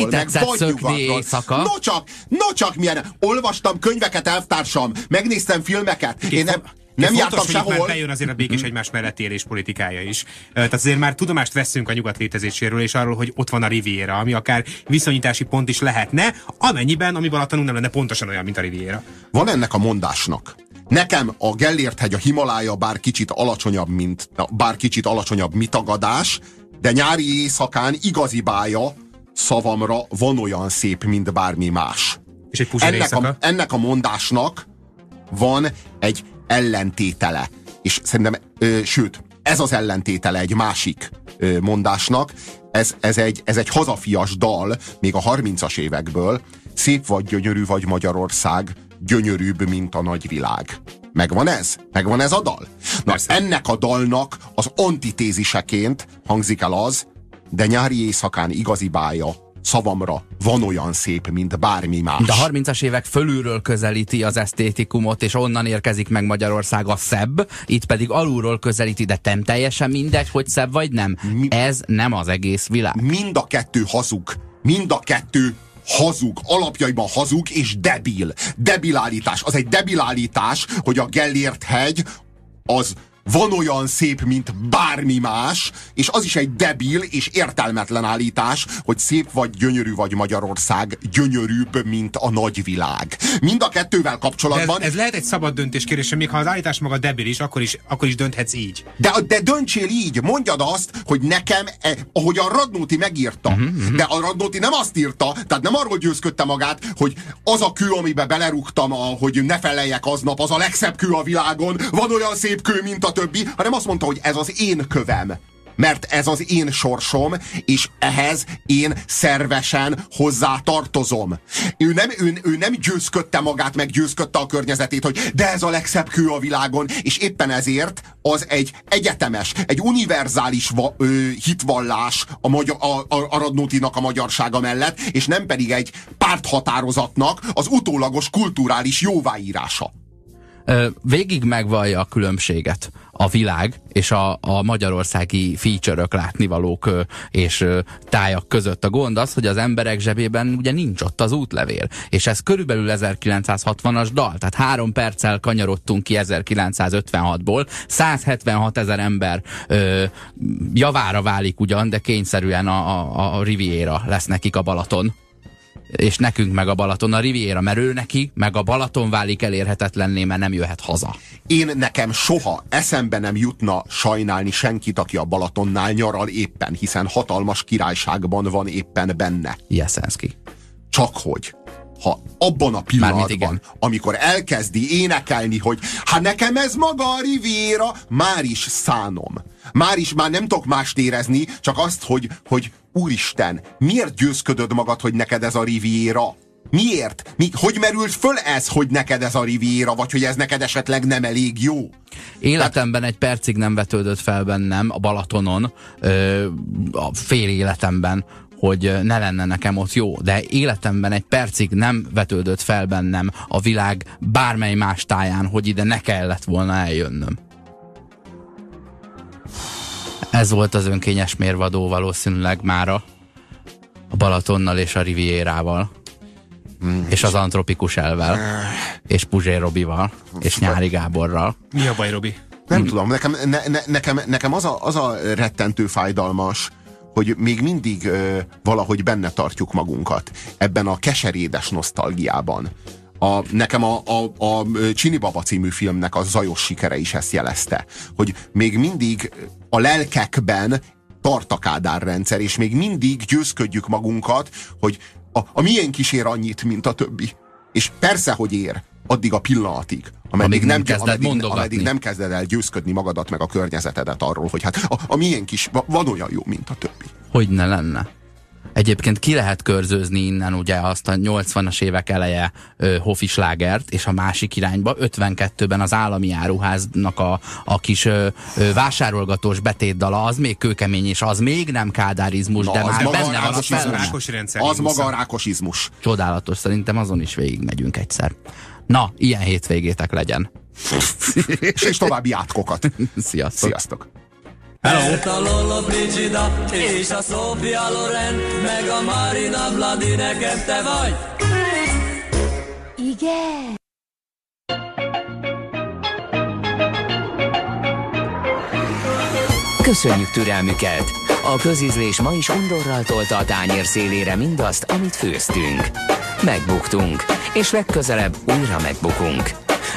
éjszaka. No csak, no csak milyen. Olvastam könyveket, elvtársam, megnéztem filmeket. Én nem, nem Fontos, jártam hogy itt már sehol. bejön azért a békés egymás mellett élés politikája is. Tehát azért már tudomást veszünk a nyugat létezéséről, és arról, hogy ott van a Riviera, ami akár viszonyítási pont is lehetne, amennyiben, ami Balatonunk nem lenne pontosan olyan, mint a Riviera. Van ennek a mondásnak. Nekem a Gellért hegy, a Himalája bár kicsit alacsonyabb, mint, bár kicsit alacsonyabb mitagadás, de nyári éjszakán igazi bája szavamra van olyan szép, mint bármi más. És egy Ennek a, ennek a mondásnak van egy ellentétele. És szerintem, ö, sőt, ez az ellentétele egy másik ö, mondásnak. Ez, ez, egy, ez egy hazafias dal, még a 30-as évekből. Szép vagy, gyönyörű vagy Magyarország, gyönyörűbb, mint a nagyvilág. Megvan ez? Megvan ez a dal? Na, Persze. ennek a dalnak az antitéziseként hangzik el az, de nyári éjszakán igazi bája, szavamra van olyan szép, mint bármi más. De a 30-as évek fölülről közelíti az esztétikumot, és onnan érkezik meg Magyarország a szebb, itt pedig alulról közelíti, de nem teljesen mindegy, hogy szebb vagy nem. Mi- Ez nem az egész világ. mind a kettő hazug. Mind a kettő hazug, alapjaiban hazug és debil. Debil állítás. Az egy debil állítás, hogy a Gellért hegy az van olyan szép, mint bármi más, és az is egy debil és értelmetlen állítás, hogy szép vagy, gyönyörű vagy Magyarország, gyönyörűbb, mint a nagyvilág. Mind a kettővel De ez, kapcsolatban ez, lehet egy szabad döntés kérdése, még ha az állítás maga debil is, akkor is, akkor is dönthetsz így. De, de döntsél így, mondjad azt, hogy nekem, eh, ahogy a Radnóti megírta. Uh-huh, De a Radnóti nem azt írta, tehát nem arról győzködte magát, hogy az a kő, amiben belerúgtam, a, hogy ne feleljek aznap, az a legszebb kő a világon, van olyan szép kő, mint a többi, hanem azt mondta, hogy ez az én kövem. Mert ez az én sorsom, és ehhez én szervesen hozzá tartozom. Ő nem, ő, ő nem győzködte magát, meg győzködte a környezetét, hogy de ez a legszebb kő a világon, és éppen ezért az egy egyetemes, egy univerzális va, ö, hitvallás a, magyar, a, a, a Radnótinak a magyarsága mellett, és nem pedig egy párthatározatnak az utólagos kulturális jóváírása. Végig megvallja a különbséget a világ és a, a magyarországi feature-ök, látnivalók és tájak között. A gond az, hogy az emberek zsebében ugye nincs ott az útlevél. És ez körülbelül 1960-as dal, tehát három perccel kanyarodtunk ki 1956-ból. 176 ezer ember ö, javára válik ugyan, de kényszerűen a, a, a Riviera lesz nekik a Balaton és nekünk meg a Balaton a Riviera, mert ő neki, meg a Balaton válik elérhetetlenné, mert nem jöhet haza. Én nekem soha eszembe nem jutna sajnálni senkit, aki a Balatonnál nyaral éppen, hiszen hatalmas királyságban van éppen benne. Jeszenszki. Csak hogy ha abban a pillanatban, amikor elkezdi énekelni, hogy hát nekem ez maga a Riviera, már is szánom. Már is, már nem tudok mást érezni, csak azt, hogy, hogy úristen, miért győzködöd magad, hogy neked ez a Riviera? Miért? Mi, hogy merült föl ez, hogy neked ez a Riviera, vagy hogy ez neked esetleg nem elég jó? Életemben egy percig nem vetődött fel bennem a Balatonon, ö, a fél életemben, hogy ne lenne nekem ott jó, de életemben egy percig nem vetődött fel bennem a világ bármely más táján, hogy ide ne kellett volna eljönnöm. Ez volt az önkényes mérvadó valószínűleg mára a Balatonnal és a Rivierával. És az antropikus elvel, és Puzsér Robival, és Nyári Gáborral. Mi a baj, Robi? Nem tudom, nekem, ne, ne, nekem, nekem az, a, az a rettentő fájdalmas, hogy még mindig ö, valahogy benne tartjuk magunkat ebben a keserédes nosztalgiában. A, nekem a, a, a Csini Baba című filmnek a zajos sikere is ezt jelezte, hogy még mindig a lelkekben tart a Kádár rendszer, és még mindig győzködjük magunkat, hogy a, a miénk is ér annyit, mint a többi. És persze, hogy ér, addig a pillanatig, ameddig, Amíg nem kezded ameddig, mondogatni. ameddig nem kezded el győzködni magadat meg a környezetedet arról, hogy hát a, a miénk is va- van olyan jó, mint a többi. Hogy ne lenne? Egyébként ki lehet körzőzni innen ugye azt a 80-as évek eleje ö, hofislágert, és a másik irányba 52-ben az állami áruháznak a, a kis ö, ö, vásárolgatós betétdala, az még kőkemény, és az még nem kádárizmus, Na, de már benne a van a. Rákos rendszer. Az maga a rákosizmus. Csodálatos, szerintem azon is végigmegyünk egyszer. Na, ilyen hétvégétek legyen. (laughs) És, és további átkokat. (laughs) Sziasztok! Sziasztok! Mert a Lola Brigida és a Sofia Loren, meg a Marina Vladi, nekem te vagy. Igen. Köszönjük türelmüket! A közízlés ma is undorral tolta a tányér szélére mindazt, amit főztünk. Megbuktunk, és legközelebb újra megbukunk.